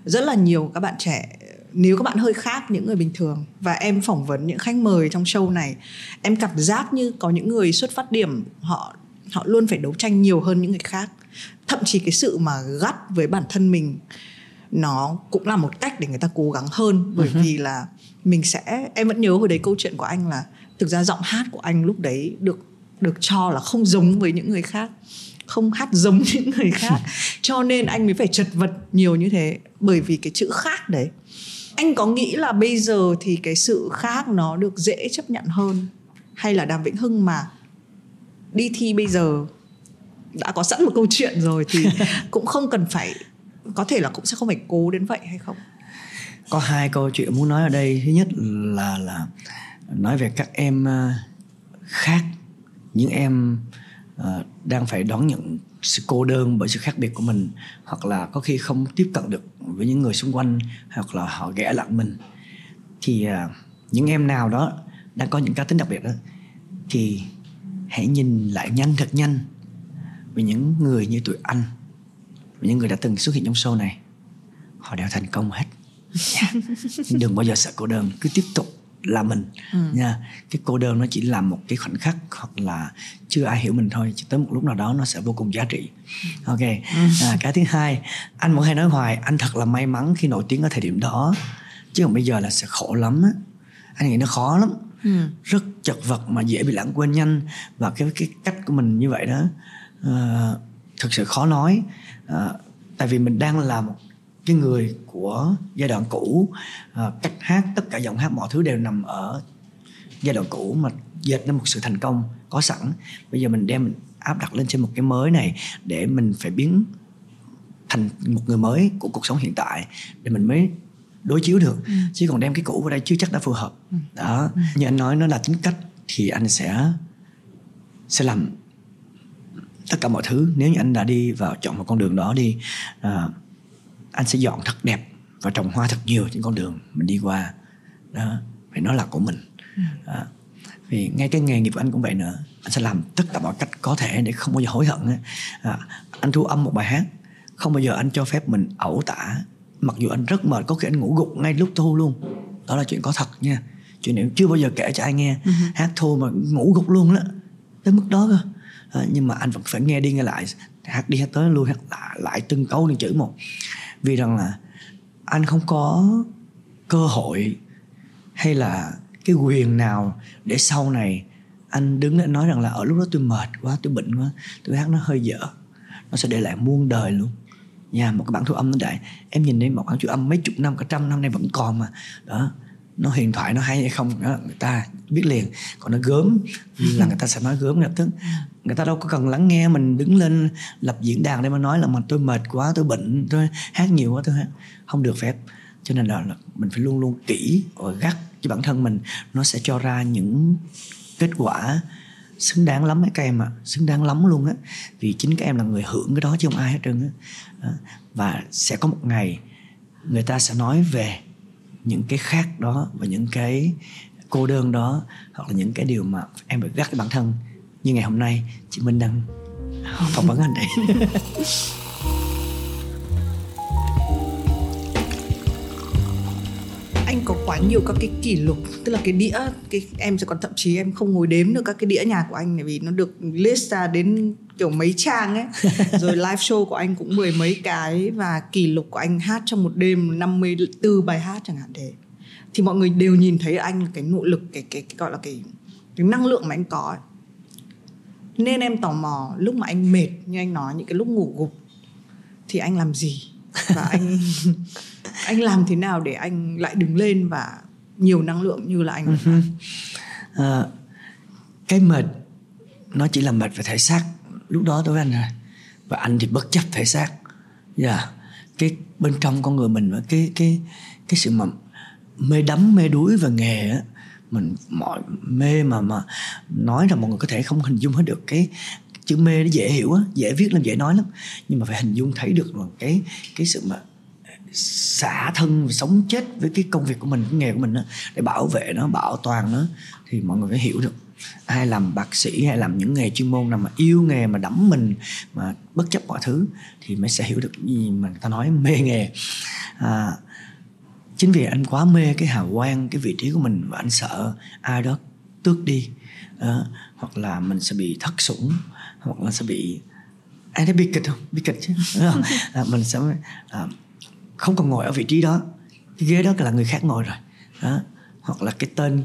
rất là nhiều các bạn trẻ nếu các bạn hơi khác những người bình thường và em phỏng vấn những khách mời trong show này em cảm giác như có những người xuất phát điểm họ họ luôn phải đấu tranh nhiều hơn những người khác. Thậm chí cái sự mà gắt với bản thân mình nó cũng là một cách để người ta cố gắng hơn. Bởi uh-huh. vì là mình sẽ em vẫn nhớ hồi đấy câu chuyện của anh là thực ra giọng hát của anh lúc đấy được được cho là không giống với những người khác không hát giống những người khác. Cho nên anh mới phải chật vật nhiều như thế bởi vì cái chữ khác đấy. Anh có nghĩ là bây giờ thì cái sự khác nó được dễ chấp nhận hơn hay là đàm vĩnh hưng mà đi thi bây giờ đã có sẵn một câu chuyện rồi thì cũng không cần phải có thể là cũng sẽ không phải cố đến vậy hay không? Có hai câu chuyện muốn nói ở đây. Thứ nhất là là nói về các em ờ, khác những em uh, đang phải đón nhận sự cô đơn bởi sự khác biệt của mình hoặc là có khi không tiếp cận được với những người xung quanh hoặc là họ ghẻ lặng mình. Thì uh, những em nào đó đang có những cá tính đặc biệt đó thì hãy nhìn lại nhanh thật nhanh về những người như tụi anh và những người đã từng xuất hiện trong show này. Họ đều thành công hết. Yeah. đừng bao giờ sợ cô đơn cứ tiếp tục là mình. Ừ. nha. Cái cô đơn nó chỉ là một cái khoảnh khắc hoặc là chưa ai hiểu mình thôi chỉ tới một lúc nào đó nó sẽ vô cùng giá trị. Ok. Ừ. à, cái thứ hai anh vẫn hay nói hoài anh thật là may mắn khi nổi tiếng ở thời điểm đó chứ còn bây giờ là sẽ khổ lắm á. Anh nghĩ nó khó lắm. Ừ. rất chật vật mà dễ bị lãng quên nhanh. Và cái cái cách của mình như vậy đó uh, thực sự khó nói. Uh, tại vì mình đang là một cái người của giai đoạn cũ à, cách hát tất cả giọng hát mọi thứ đều nằm ở giai đoạn cũ mà dệt nên một sự thành công có sẵn bây giờ mình đem mình áp đặt lên trên một cái mới này để mình phải biến thành một người mới của cuộc sống hiện tại để mình mới đối chiếu được ừ. chứ còn đem cái cũ vào đây chưa chắc đã phù hợp ừ. đó ừ. như anh nói nó là tính cách thì anh sẽ sẽ làm tất cả mọi thứ nếu như anh đã đi vào chọn một con đường đó đi à, anh sẽ dọn thật đẹp và trồng hoa thật nhiều trên con đường mình đi qua. Đó vì nó là của mình. À, vì ngay cái nghề nghiệp của anh cũng vậy nữa. Anh sẽ làm tất cả mọi cách có thể để không bao giờ hối hận à, anh thu âm một bài hát. Không bao giờ anh cho phép mình ẩu tả. Mặc dù anh rất mệt có khi anh ngủ gục ngay lúc thu luôn. Đó là chuyện có thật nha. Chuyện này chưa bao giờ kể cho ai nghe. Uh-huh. hát thu mà ngủ gục luôn đó tới mức đó cơ. À, nhưng mà anh vẫn phải nghe đi nghe lại. Hát đi hát tới luôn hát lại, lại từng câu từng chữ một vì rằng là anh không có cơ hội hay là cái quyền nào để sau này anh đứng lên nói rằng là ở lúc đó tôi mệt quá, tôi bệnh quá, tôi hát nó hơi dở, nó sẽ để lại muôn đời luôn. Nhà một cái bản thu âm nó đại. Em nhìn thấy một bản thu âm mấy chục năm, cả trăm năm nay vẫn còn mà. Đó, nó huyền thoại nó hay hay không, đó, người ta biết liền. Còn nó gớm, là người ta sẽ nói gớm lập tức người ta đâu có cần lắng nghe mình đứng lên lập diễn đàn để mà nói là mà tôi mệt quá tôi bệnh tôi hát nhiều quá tôi hát. Không được phép. Cho nên là, là mình phải luôn luôn kỹ và gắt cho bản thân mình. Nó sẽ cho ra những kết quả xứng đáng lắm ấy, các em ạ. À. xứng đáng lắm luôn á. Vì chính các em là người hưởng cái đó chứ không ai hết trơn á. Và sẽ có một ngày người ta sẽ nói về những cái khác đó và những cái cô đơn đó hoặc là những cái điều mà em phải gắt cái bản thân như ngày hôm nay chị Minh đang phỏng vấn anh đây anh có quá nhiều các cái kỷ lục tức là cái đĩa cái em sẽ còn thậm chí em không ngồi đếm được các cái đĩa nhạc của anh bởi vì nó được list ra đến kiểu mấy trang ấy. Rồi live show của anh cũng mười mấy cái và kỷ lục của anh hát trong một đêm 54 bài hát chẳng hạn thế. Thì mọi người đều nhìn thấy anh cái nỗ lực cái cái, cái gọi là cái cái năng lượng mà anh có ấy. Nên em tò mò lúc mà anh mệt như anh nói những cái lúc ngủ gục thì anh làm gì và anh anh làm thế nào để anh lại đứng lên và nhiều năng lượng như là anh uh-huh. à, cái mệt nó chỉ là mệt về thể xác lúc đó đối với anh rồi và anh thì bất chấp thể xác dạ yeah. cái bên trong con người mình cái cái cái sự mà mê đắm mê đuối về nghề á mình mọi mê mà mà nói là mọi người có thể không hình dung hết được cái chữ mê nó dễ hiểu á dễ viết lắm dễ nói lắm. Nhưng mà phải hình dung thấy được là cái cái sự mà xả thân sống chết với cái công việc của mình cái nghề của mình đó, để bảo vệ nó bảo toàn nó thì mọi người phải hiểu được. Ai làm bác sĩ hay làm những nghề chuyên môn nào mà yêu nghề mà đắm mình mà bất chấp mọi thứ thì mới sẽ hiểu được. Gì mà người ta nói mê nghề. À, chính vì anh quá mê cái hào quang cái vị trí của mình và anh sợ ai đó tước đi à, hoặc là mình sẽ bị thất sủng hoặc là sẽ bị anh thấy bi kịch không? Bi kịch chứ không? À, mình sẽ à, không còn ngồi ở vị trí đó. Cái ghế đó là người khác ngồi rồi đó. Hoặc là cái tên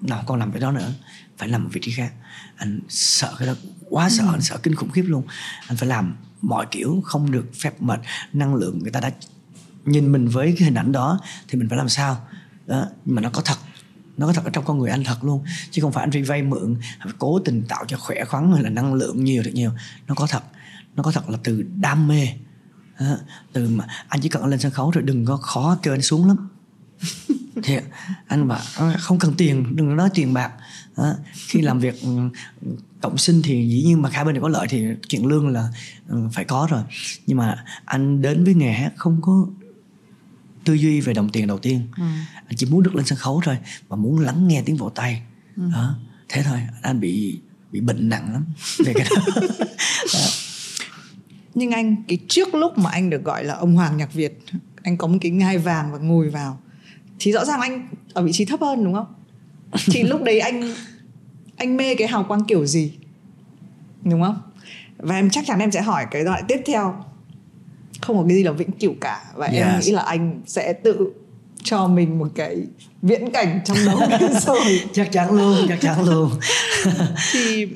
nào còn làm cái đó nữa phải làm một vị trí khác. Anh sợ cái đó quá sợ ừ. anh sợ kinh khủng khiếp luôn. Anh phải làm mọi kiểu không được phép mệt năng lượng người ta đã nhìn mình với cái hình ảnh đó thì mình phải làm sao? Đó, mà nó có thật. Nó có thật ở trong con người anh thật luôn. Chứ không phải anh đi vay mượn cố tình tạo cho khỏe khoắn hay là năng lượng nhiều thật nhiều. Nó có thật. Nó có thật là từ đam mê. Đó. từ mà anh chỉ cần lên sân khấu rồi đừng có khó kêu anh xuống lắm. Thì anh bảo ờ, không cần tiền, đừng nói tiền bạc. Đó. khi làm việc ừ, cộng sinh thì dĩ nhiên mà hai bên đều có lợi thì chuyện lương là ừ, phải có rồi. Nhưng mà anh đến với nghề hát không có tư duy về đồng tiền đầu tiên. Ừ. anh chỉ muốn được lên sân khấu thôi và muốn lắng nghe tiếng vỗ tay. Ừ. đó thế thôi anh bị bị bệnh nặng lắm. Về cái đó. nhưng anh cái trước lúc mà anh được gọi là ông hoàng nhạc việt anh có một cái ngai vàng và ngồi vào thì rõ ràng anh ở vị trí thấp hơn đúng không? Thì lúc đấy anh anh mê cái hào quang kiểu gì? Đúng không? Và em chắc chắn em sẽ hỏi cái đoạn tiếp theo không có cái gì là vĩnh cửu cả. Và yes. em nghĩ là anh sẽ tự cho mình một cái viễn cảnh trong đầu rồi chắc chắn luôn chắc chắn luôn. Thì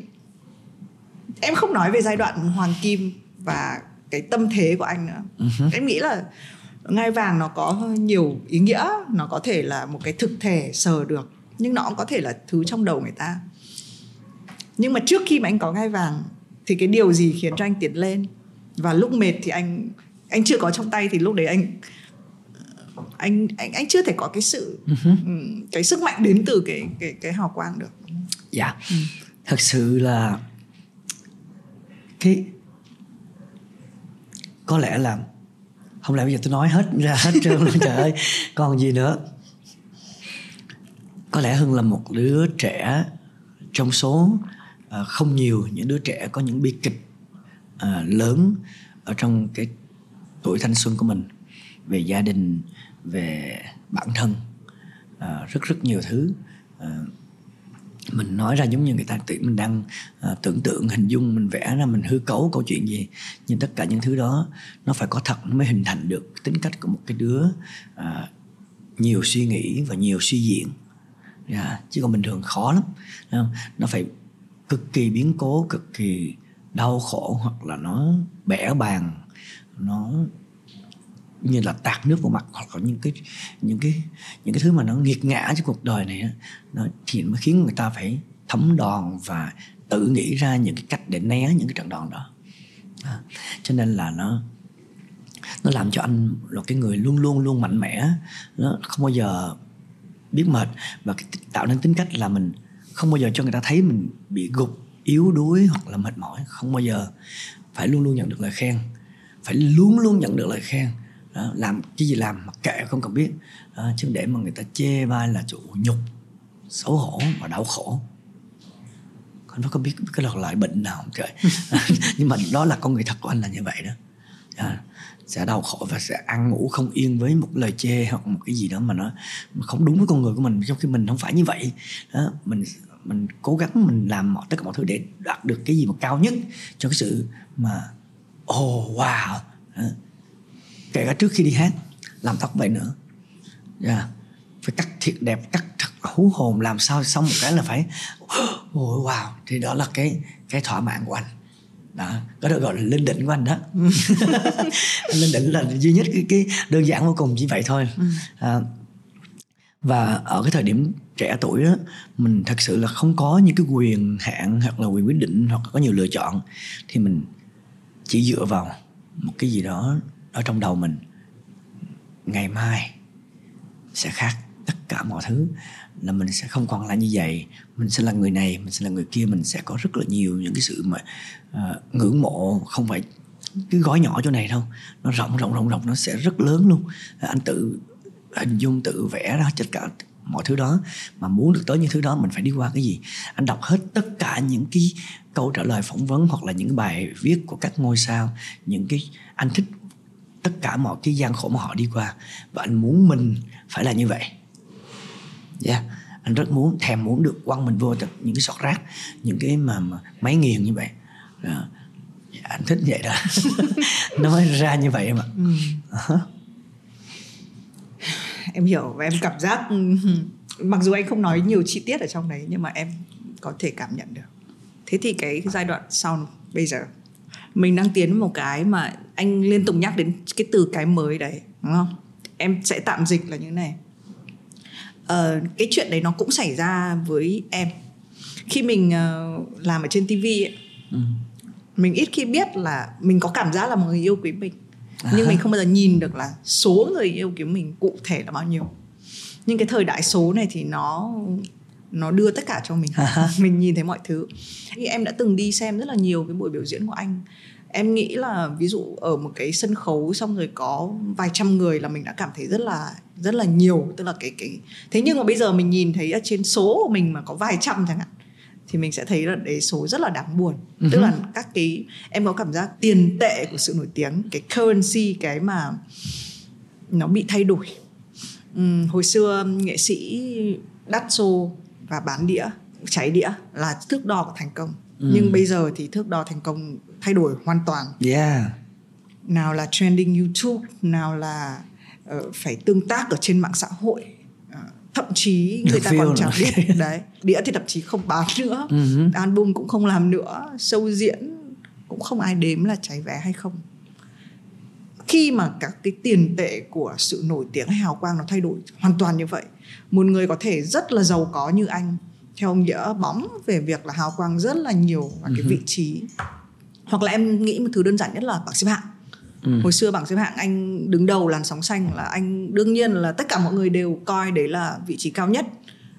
em không nói về giai đoạn hoàng kim và cái tâm thế của anh nữa. Uh-huh. em nghĩ là ngai vàng nó có nhiều ý nghĩa nó có thể là một cái thực thể sờ được nhưng nó cũng có thể là thứ trong đầu người ta. Nhưng mà trước khi mà anh có ngai vàng thì cái điều gì khiến cho anh tiến lên? Và lúc mệt thì anh anh chưa có trong tay thì lúc đấy anh anh anh anh chưa thể có cái sự uh-huh. cái sức mạnh đến từ cái cái cái hào quang được dạ yeah. ừ. thật sự là cái có lẽ là không lẽ bây giờ tôi nói hết ra hết trơn luôn trời ơi còn gì nữa có lẽ hưng là một đứa trẻ trong số uh, không nhiều những đứa trẻ có những bi kịch uh, lớn ở trong cái tuổi thanh xuân của mình về gia đình về bản thân à, rất rất nhiều thứ à, mình nói ra giống như người ta tự mình đang à, tưởng tượng hình dung mình vẽ ra mình hư cấu câu chuyện gì nhưng tất cả những thứ đó nó phải có thật nó mới hình thành được tính cách của một cái đứa à, nhiều suy nghĩ và nhiều suy diễn yeah. Chứ còn bình thường khó lắm không? nó phải cực kỳ biến cố cực kỳ đau khổ hoặc là nó bẻ bàn nó như là tạt nước vào mặt hoặc là những cái những cái những cái thứ mà nó nghiệt ngã trong cuộc đời này nó thì mới khiến người ta phải thấm đòn và tự nghĩ ra những cái cách để né những cái trận đòn đó. À, cho nên là nó nó làm cho anh là cái người luôn luôn luôn mạnh mẽ nó không bao giờ biết mệt và tạo nên tính cách là mình không bao giờ cho người ta thấy mình bị gục yếu đuối hoặc là mệt mỏi không bao giờ phải luôn luôn nhận được lời khen phải luôn luôn nhận được lời khen. Đó, làm cái gì làm mặc kệ không cần biết. Đó, chứ để mà người ta chê bai là chủ nhục xấu hổ và đau khổ. Con nó có biết cái loại bệnh nào không? Trời. Nhưng mà đó là con người thật của anh là như vậy đó. À, sẽ đau khổ và sẽ ăn ngủ không yên với một lời chê hoặc một cái gì đó mà nó không đúng với con người của mình trong khi mình không phải như vậy. Đó, mình mình cố gắng mình làm mọi tất cả mọi thứ để đạt được cái gì mà cao nhất cho cái sự mà oh wow. Kể cả trước khi đi hát làm tóc vậy nữa. Yeah. Dạ. phải cắt thiệt đẹp cắt thật hú hồn làm sao xong một cái là phải oh, wow. Thì đó là cái cái thỏa mãn của anh. Đó. Có được gọi là lên đỉnh của anh đó. Lên đỉnh là duy nhất cái, cái đơn giản vô cùng chỉ vậy thôi. Ừ. à, và ở cái thời điểm trẻ tuổi đó mình thật sự là không có những cái quyền hạn hoặc là quyền quyết định hoặc là có nhiều lựa chọn. Thì mình chỉ dựa vào một cái gì đó ở trong đầu mình ngày mai sẽ khác tất cả mọi thứ. Là mình sẽ không còn là như vậy mình sẽ là người này mình sẽ là người kia mình sẽ có rất là nhiều những cái sự mà uh, ngưỡng mộ không phải cái gói nhỏ chỗ này đâu. Nó rộng rộng rộng rộng nó sẽ rất lớn luôn. Anh tự hình dung tự vẽ ra tất cả mọi thứ đó mà muốn được tới những thứ đó mình phải đi qua cái gì anh đọc hết tất cả những cái câu trả lời phỏng vấn hoặc là những bài viết của các ngôi sao những cái anh thích tất cả mọi cái gian khổ mà họ đi qua và anh muốn mình phải là như vậy yeah. anh rất muốn thèm muốn được quăng mình vô những cái sọt rác những cái mà, mà máy nghiền như vậy đó. anh thích vậy đó nó mới ra như vậy mà ừ. uh-huh. Em hiểu và em cảm giác mặc dù anh không nói nhiều chi tiết ở trong đấy nhưng mà em có thể cảm nhận được. Thế thì cái giai đoạn sau bây giờ mình đang tiến một cái mà anh liên tục nhắc đến cái từ cái mới đấy đúng không? Em sẽ tạm dịch là như này. Uh, cái chuyện đấy nó cũng xảy ra với em. Khi mình uh, làm ở trên tv ấy, ừ. mình ít khi biết là mình có cảm giác là một người yêu quý mình. Nhưng mình không bao giờ nhìn được là số người yêu quý mình cụ thể là bao nhiêu. Nhưng cái thời đại số này thì nó nó đưa tất cả cho mình. Mình nhìn thấy mọi thứ. Thì em đã từng đi xem rất là nhiều cái buổi biểu diễn của anh. Em nghĩ là ví dụ ở một cái sân khấu xong rồi có vài trăm người là mình đã cảm thấy rất là rất là nhiều. Tức là cái cái thế nhưng mà bây giờ mình nhìn thấy ở trên số của mình mà có vài trăm chẳng hạn thì mình sẽ thấy là đấy số rất là đáng buồn uh-huh. tức là các cái em có cảm giác tiền tệ của sự nổi tiếng cái currency cái mà nó bị thay đổi uhm, hồi xưa nghệ sĩ đắt xô và bán đĩa cháy đĩa là thước đo của thành công ừ. nhưng bây giờ thì thước đo thành công thay đổi hoàn toàn yeah. nào là trending youtube nào là uh, phải tương tác ở trên mạng xã hội thậm chí người ta còn chẳng biết. Đấy đĩa thì thậm chí không bán nữa. Uh-huh. album cũng không làm nữa. Show diễn cũng không ai đếm là cháy vé hay không. Khi mà các cái tiền tệ của sự nổi tiếng hay hào quang nó thay đổi hoàn toàn như vậy một người có thể rất là giàu có như anh theo ông nghĩa bóng về việc là hào quang rất là nhiều và cái vị trí. Hoặc là em nghĩ một thứ đơn giản nhất là bảng xếp hạng Ừ. hồi xưa bảng xếp hạng anh đứng đầu làn sóng xanh là anh, đương nhiên là tất cả mọi người đều coi đấy là vị trí cao nhất.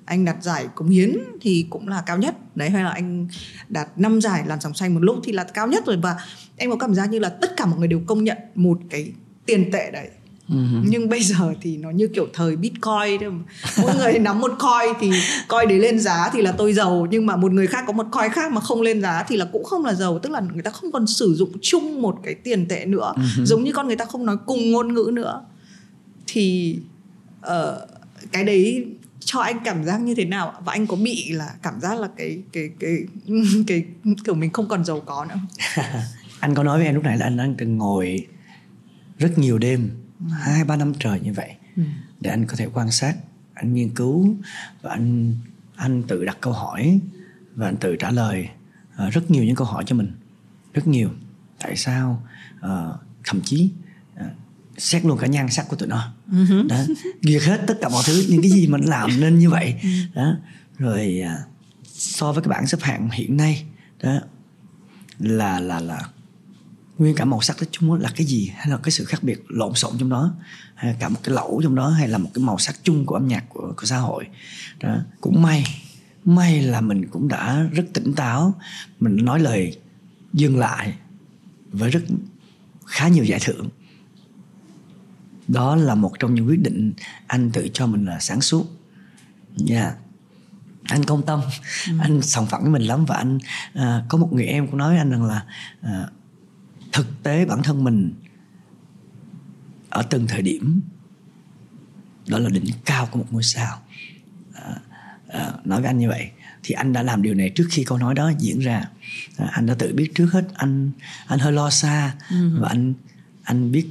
Anh đạt giải cống hiến thì cũng là cao nhất. Đấy, hay là anh đạt 5 giải làn sóng xanh một lúc thì là cao nhất rồi. Và em có cảm giác như là tất cả mọi người đều công nhận một cái tiền tệ đấy. Uh-huh. nhưng bây giờ thì nó như kiểu thời bitcoin thôi mỗi người nắm một coin thì coin đấy lên giá thì là tôi giàu. Nhưng mà một người khác có một coin khác mà không lên giá thì là cũng không là giàu. Tức là người ta không còn sử dụng chung một cái tiền tệ nữa. Uh-huh. giống như con người ta không nói cùng ngôn ngữ nữa. Thì uh, cái đấy cho anh cảm giác như thế nào và anh có bị là cảm giác là cái cái cái cái, cái kiểu mình không còn giàu có nữa anh có nói với em lúc này là anh đang từng ngồi rất nhiều đêm hai ba năm trời như vậy ừ. để anh có thể quan sát anh nghiên cứu và anh anh tự đặt câu hỏi và anh tự trả lời uh, rất nhiều những câu hỏi cho mình rất nhiều tại sao uh, thậm chí uh, xét luôn cả nhan sắc của tụi nó uh-huh. đó duyệt hết tất cả mọi thứ những cái gì mình làm nên như vậy ừ. đó rồi uh, so với cái bảng xếp hạng hiện nay đó là là là nguyên cả màu sắc nói chung là cái gì? Hay là cái sự khác biệt lộn xộn trong đó? Hay cả một cái lẩu trong đó? Hay là một cái màu sắc chung của âm nhạc của, của xã hội? Đó cũng may may là mình cũng đã rất tỉnh táo. Mình nói lời dừng lại với rất khá nhiều giải thưởng. Đó là một trong những quyết định anh tự cho mình là sáng suốt. Nha yeah. anh công tâm. Ừ. anh sòng phẳng với mình lắm và anh uh, có một người em cũng nói với anh rằng là uh, thực tế bản thân mình ở từng thời điểm đó là đỉnh cao của một ngôi sao. À, à, nói với anh như vậy thì anh đã làm điều này trước khi câu nói đó diễn ra. À, anh đã tự biết trước hết anh anh hơi lo xa ừ. và anh anh biết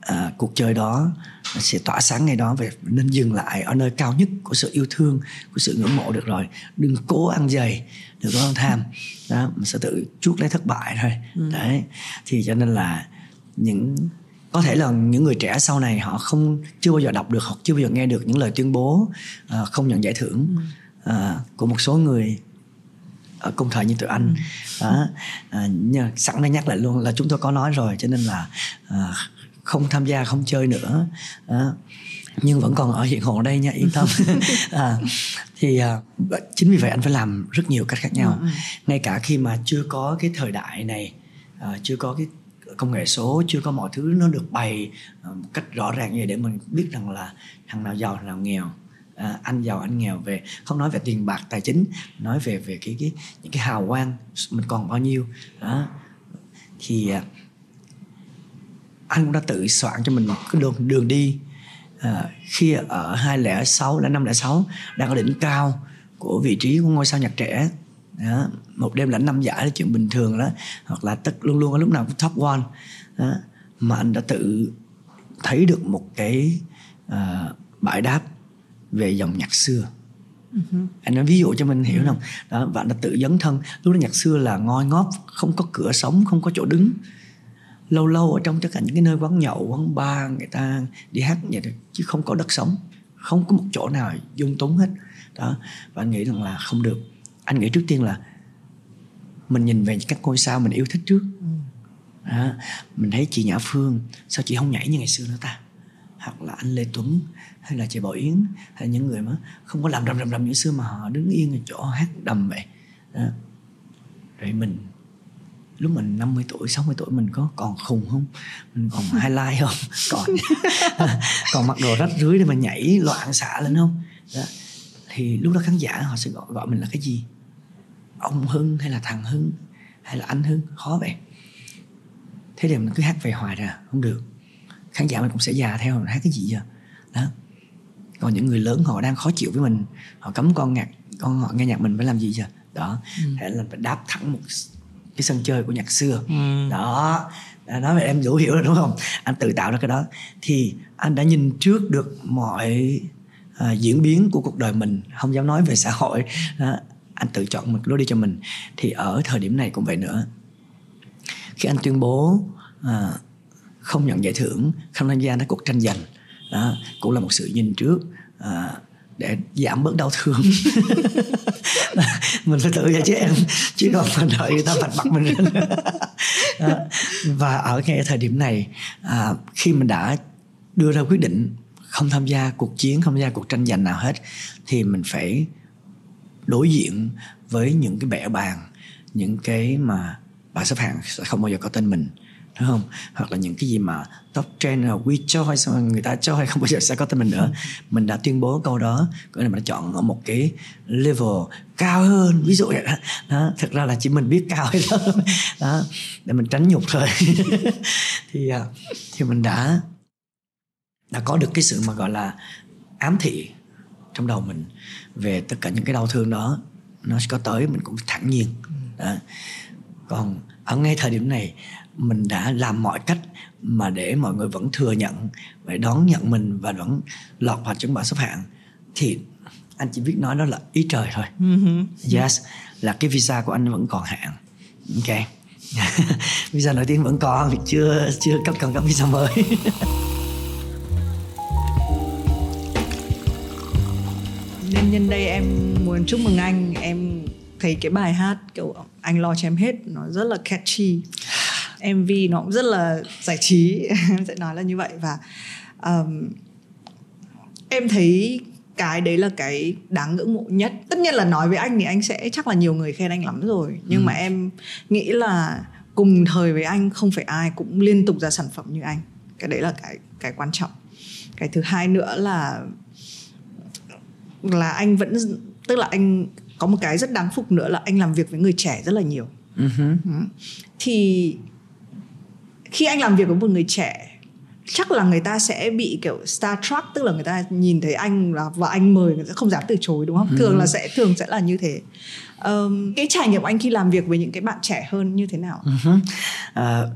à, cuộc chơi đó sẽ tỏa sáng ngày đó về nên dừng lại ở nơi cao nhất của sự yêu thương của sự ngưỡng mộ được rồi. Đừng cố ăn dày có ăn tham. Đó mình sẽ tự chuốc lấy thất bại thôi. Ừ. đấy thì cho nên là những có thể là những người trẻ sau này họ không chưa bao giờ đọc được hoặc chưa bao giờ nghe được những lời tuyên bố uh, không nhận giải thưởng uh, của một số người ở cùng thời như tụi anh. Ừ. đó à, sẵn đây nhắc lại luôn là chúng tôi có nói rồi cho nên là à, không tham gia không chơi nữa. À, nhưng vẫn còn ở hiện hữu đây nha yên tâm. À, thì à, chính vì vậy anh phải làm rất nhiều cách khác nhau. Ừ. ngay cả khi mà chưa có cái thời đại này à, chưa có cái công nghệ số chưa có mọi thứ nó được bày à, một cách rõ ràng như vậy để mình biết rằng là thằng nào giàu thằng nào nghèo à, anh giàu anh nghèo về không nói về tiền bạc tài chính nói về về cái cái những cái hào quang mình còn bao nhiêu đó. Thì à, anh cũng đã tự soạn cho mình một cái đường đường đi à, khi ở 206 là 506 đang ở đỉnh cao của vị trí của ngôi sao nhạc trẻ. Đó, một đêm lãnh năm giải là chuyện bình thường đó hoặc là tất luôn luôn ở lúc nào cũng top one. Đó, mà anh đã tự thấy được một cái uh, bãi đáp về dòng nhạc xưa. Uh-huh. anh nói ví dụ cho mình hiểu uh-huh. không? Đó và anh đã tự dấn thân. Lúc đó nhạc xưa là ngoi ngóp không có cửa sống không có chỗ đứng lâu lâu ở trong tất cả những cái nơi quán nhậu quán bar người ta đi hát vậy thôi chứ không có đất sống. Không có một chỗ nào dung túng hết. Đó và anh nghĩ rằng là không được. Anh nghĩ trước tiên là mình nhìn về các ngôi sao mình yêu thích trước. Đó. mình thấy chị Nhã Phương sao chị không nhảy như ngày xưa nữa ta? Hoặc là anh Lê Tuấn hay là chị Bảo Yến hay những người mà không có làm rầm rầm rầm như xưa mà họ đứng yên ở chỗ hát đầm vậy. Đó. rồi mình lúc mình 50 tuổi 60 tuổi mình có còn khùng không? Mình còn highlight không? Còn còn mặc đồ rách rưới để mà nhảy loạn xạ lên không? Đó. thì lúc đó khán giả họ sẽ gọi gọi mình là cái gì? Ông hưng hay là thằng hưng? Hay là anh hưng? Khó vậy. Thế thì mình cứ hát về hoài ra không được. Khán giả mình cũng sẽ già theo mình hát cái gì giờ? Đó. Còn những người lớn họ đang khó chịu với mình họ cấm con nhạc con họ nghe nhạc mình phải làm gì giờ? Đó. Ừ. thế là phải đáp thẳng một cái sân chơi của nhạc xưa. Ừ. đó. Nói về em đủ hiểu rồi đúng không? Anh tự tạo ra cái đó. Thì anh đã nhìn trước được mọi uh, diễn biến của cuộc đời mình. Không dám nói về xã hội. Đó. anh tự chọn một lối đi cho mình. Thì ở thời điểm này cũng vậy nữa. Khi anh tuyên bố uh, không nhận giải thưởng không tham gia các cuộc tranh giành. Đó cũng là một sự nhìn trước. Uh, để giảm bớt đau thương. Mình phải tự vậy chứ em chứ còn mình đợi người ta vạch mặt mình lên. Và ở ngay thời điểm này à, khi mình đã đưa ra quyết định không tham gia cuộc chiến không tham gia cuộc tranh giành nào hết thì mình phải đối diện với những cái bẻ bàn những cái mà bảng xếp hạng sẽ không bao giờ có tên mình đúng không? Hoặc là những cái gì mà top trend là we cho xong rồi người ta cho hay không bao giờ sẽ có tên mình nữa. Mình đã tuyên bố câu đó có là mình đã chọn ở một cái level cao hơn ví dụ vậy đó, đó thực ra là chỉ mình biết cao hay đó, đó để mình tránh nhục thôi. Thì à, thì mình đã đã có được cái sự mà gọi là ám thị trong đầu mình về tất cả những cái đau thương đó. Nó có tới mình cũng thẳng nhiên. Đó. còn ở ngay thời điểm này mình đã làm mọi cách mà để mọi người vẫn thừa nhận và đón nhận mình và vẫn lọt vào chứng bảng xếp hạng. Thì anh chỉ biết nói đó là ý trời thôi. Uh-huh. yes là cái visa của anh vẫn còn hạn. Ok. Visa nổi tiếng vẫn còn chưa chưa cấp cần cấp visa mới. Nên nhân đây em muốn chúc mừng anh. Em thấy cái bài hát kiểu anh lo cho em hết nó rất là catchy mv nó cũng rất là giải trí em sẽ nói là như vậy. Và um, em thấy cái đấy là cái đáng ngưỡng mộ nhất. Tất nhiên là nói với anh thì anh sẽ chắc là nhiều người khen anh lắm rồi. Nhưng ừ. mà em nghĩ là cùng thời với anh không phải ai cũng liên tục ra sản phẩm như anh. Cái đấy là cái cái quan trọng. Cái thứ hai nữa là là anh vẫn tức là anh có một cái rất đáng phục nữa là anh làm việc với người trẻ rất là nhiều. Uh-huh. thì khi anh làm việc với một người trẻ chắc là người ta sẽ bị kiểu star trust tức là người ta nhìn thấy anh là và anh mời người ta không dám từ chối đúng không ừ. thường là sẽ thường sẽ là như thế um, cái trải nghiệm anh khi làm việc với những cái bạn trẻ hơn như thế nào uh-huh. uh,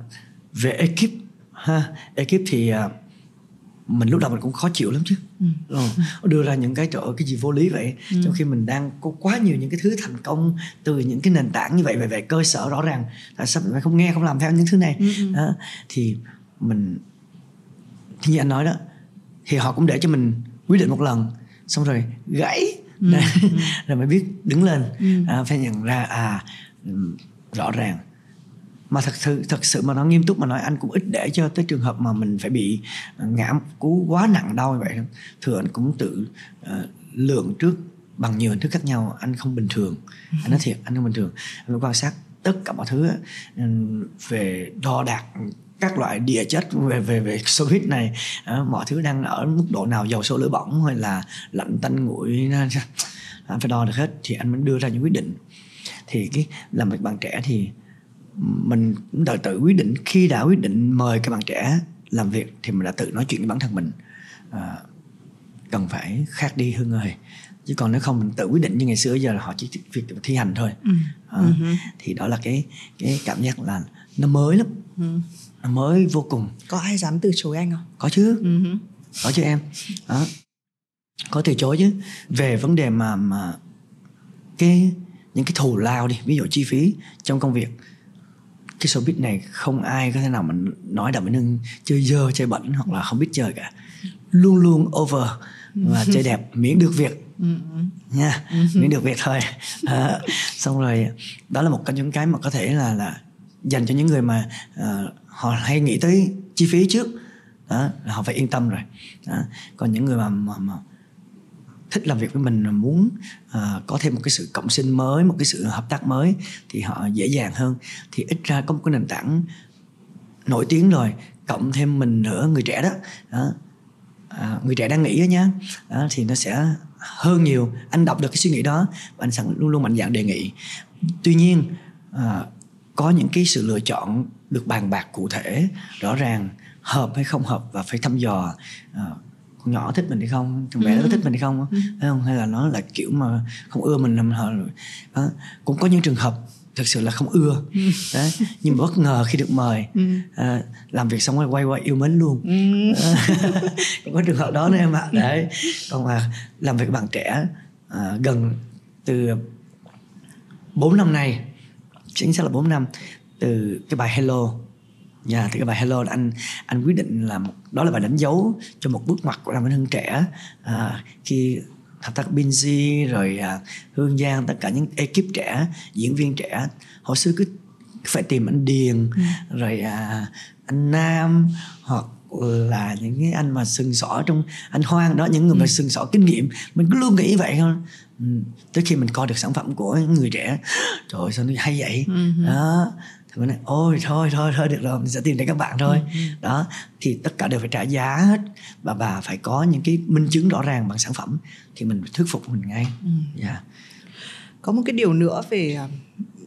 về ekip ha ekip thì uh, mình lúc đầu mình cũng khó chịu lắm chứ ừ. Rồi, đưa ra những cái chỗ cái gì vô lý vậy ừ. trong khi mình đang có quá nhiều những cái thứ thành công từ những cái nền tảng như vậy về về cơ sở rõ ràng tại sao mình không nghe không làm theo những thứ này ừ. ừ. đó, thì mình như anh nói đó thì họ cũng để cho mình quyết định một lần xong rồi gãy ừ. rồi mới biết đứng lên ừ. à, phải nhận ra à rõ ràng mà thật sự thật sự mà nó nghiêm túc mà nói anh cũng ít để cho tới trường hợp mà mình phải bị ngã cú quá nặng đau như vậy thường anh cũng tự uh, lượng trước bằng nhiều hình thức khác nhau anh không bình thường. Ừ. anh nói thiệt anh không bình thường. Anh phải quan sát tất cả mọi thứ về đo đạc các loại địa chất về về về Soviet này uh, mọi thứ đang ở mức độ nào dầu sôi lửa bỏng hay là lạnh tanh nguội anh phải đo được hết thì anh mới đưa ra những quyết định. Thì cái làm việc bạn trẻ thì mình cũng tự tự quyết định khi đã quyết định mời các bạn trẻ làm việc thì mình đã tự nói chuyện với bản thân mình à, cần phải khác đi hương ơi chứ còn nếu không mình tự quyết định như ngày xưa giờ là họ chỉ việc thi hành thôi ừ. à, ừ. thì đó là cái cái cảm giác là nó mới lắm ừ. nó mới vô cùng có ai dám từ chối anh không có chứ ừ. có chứ em đó. có từ chối chứ về vấn đề mà mà cái những cái thù lao đi ví dụ chi phí trong công việc cái showbiz này không ai có thể nào mà nói đàm vĩnh hưng chơi dơ chơi bẩn hoặc là không biết chơi cả. Luôn luôn over và chơi đẹp miễn được việc. Nha miễn được việc thôi. À, xong rồi đó là một trong những cái mà có thể là là dành cho những người mà uh, họ hay nghĩ tới chi phí trước. Đó là họ phải yên tâm rồi. Đó. còn những người mà, mà, mà thích làm việc với mình muốn uh, có thêm một cái sự cộng sinh mới một cái sự hợp tác mới thì họ dễ dàng hơn. Thì ít ra có một cái nền tảng nổi tiếng rồi cộng thêm mình nữa người trẻ đó, đó. À, người trẻ đang nghĩ đó nhá đó, thì nó sẽ hơn nhiều. Anh đọc được cái suy nghĩ đó và anh sẵn luôn luôn mạnh dạng đề nghị. Tuy nhiên à, có những cái sự lựa chọn được bàn bạc cụ thể rõ ràng hợp hay không hợp và phải thăm dò à, con nhỏ thích mình hay không thằng bé ừ. nó có thích mình hay không ừ. phải không hay là nó là kiểu mà không ưa mình làm họ đó. cũng có những trường hợp thực sự là không ưa ừ. đấy nhưng mà bất ngờ khi được mời ừ. à, làm việc xong rồi quay qua yêu mến luôn ừ. cũng có trường hợp đó nữa em ạ đấy còn mà làm việc bạn trẻ à, gần từ 4 năm nay chính xác là 4 năm từ cái bài hello Dạ, yeah, thì cái bài Hello. Là anh anh quyết định là một, đó là bài đánh dấu cho một bước ngoặt của Đàm Vĩnh Hưng trẻ. À, khi hợp tác Binz rồi à, Hương Giang tất cả những ekip trẻ diễn viên trẻ hồi xưa cứ phải tìm anh Điền ừ. rồi à, anh Nam hoặc là những cái anh mà sừng sỏ trong anh Hoang đó những người mà sừng sỏ kinh nghiệm. Mình cứ luôn nghĩ vậy thôi. Ừ. tới khi mình coi được sản phẩm của người trẻ trời ơi, sao nó hay vậy? Đó thì mình nói ôi thôi thôi thôi được rồi mình sẽ tìm đến các bạn thôi. Đó thì tất cả đều phải trả giá hết. Và bà phải có những cái minh chứng rõ ràng bằng sản phẩm thì mình thuyết phục mình ngay. Yeah. có một cái điều nữa về ờ,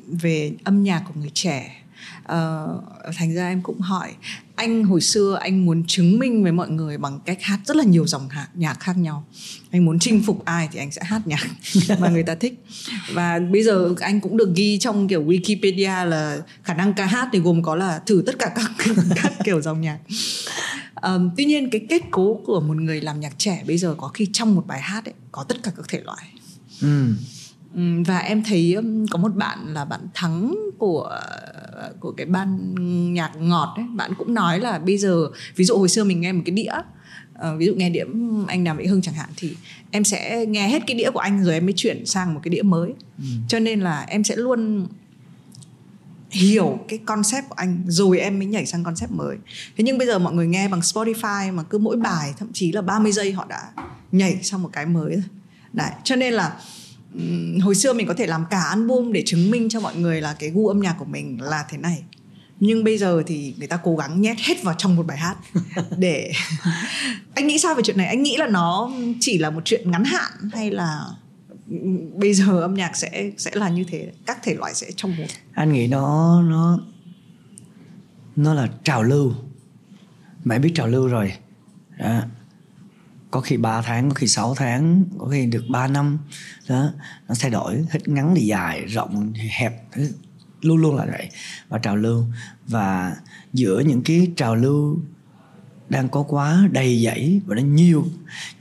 về âm nhạc của người trẻ uh, thành ra em cũng hỏi anh hồi xưa anh muốn chứng minh với mọi người bằng cách hát rất là nhiều dòng nhạc, nhạc khác nhau. Anh muốn chinh phục ai thì anh sẽ hát nhạc mà người ta thích. Và bây giờ anh cũng được ghi trong kiểu Wikipedia là khả năng ca hát thì gồm có là thử tất cả các các kiểu dòng nhạc. Um, tuy nhiên cái kết cố của một người làm nhạc trẻ bây giờ có khi trong một bài hát ấy có tất cả các thể loại. Ừ và em thấy có một bạn là bạn thắng của của cái ban nhạc ngọt ấy. Bạn cũng nói là bây giờ ví dụ hồi xưa mình nghe một cái đĩa uh, ví dụ nghe đĩa anh đàm vĩnh hưng chẳng hạn thì em sẽ nghe hết cái đĩa của anh rồi em mới chuyển sang một cái đĩa mới. Ừ. cho nên là em sẽ luôn hiểu cái concept của anh rồi em mới nhảy sang concept mới. Thế nhưng bây giờ mọi người nghe bằng Spotify mà cứ mỗi bài thậm chí là 30 giây họ đã nhảy sang một cái mới rồi. Đấy cho nên là hồi xưa mình có thể làm cả album để chứng minh cho mọi người là cái gu âm nhạc của mình là thế này. Nhưng bây giờ thì người ta cố gắng nhét hết vào trong một bài hát để anh nghĩ sao về chuyện này? Anh nghĩ là nó chỉ là một chuyện ngắn hạn hay là bây giờ âm nhạc sẽ sẽ là như thế? Các thể loại sẽ trong một. Anh nghĩ nó nó nó là trào lưu. Mày biết trào lưu rồi. Đó có khi 3 tháng có khi 6 tháng có khi được 3 năm. Đó nó thay đổi hết ngắn thì dài rộng thì hẹp luôn luôn là vậy. Và trào lưu. Và giữa những cái trào lưu đang có quá đầy dẫy và nó nhiều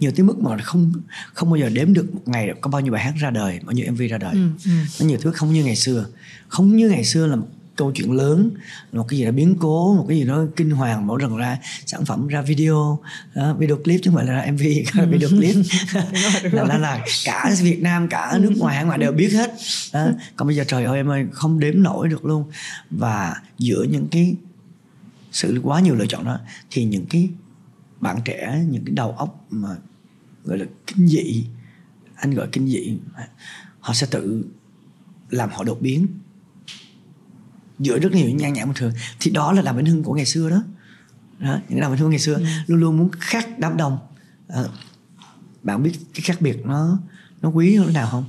nhiều tới mức mà không không bao giờ đếm được một ngày có bao nhiêu bài hát ra đời bao nhiêu mv ra đời. Ừ, ừ. nó nhiều thứ không như ngày xưa. Không như ngày xưa là câu chuyện lớn một cái gì đó biến cố một cái gì đó kinh hoàng mỗi lần ra sản phẩm ra video. Đó, video clip chứ không phải là ra mv ừ. video clip. Là, là là cả Việt Nam cả nước ngoài hải ngoại đều biết hết. Đó. còn bây giờ trời ơi em ơi không đếm nổi được luôn. Và giữa những cái sự quá nhiều lựa chọn đó thì những cái bạn trẻ những cái đầu óc mà gọi là kinh dị anh gọi kinh dị họ sẽ tự làm họ đột biến giữa rất nhiều nhan nhản bình thường thì đó là đàm vĩnh hưng của ngày xưa đó, đó những đàm vĩnh hưng ngày xưa. Ừ. luôn luôn muốn khác đám đông. À, bạn biết cái khác biệt nó nó quý hơn thế nào không?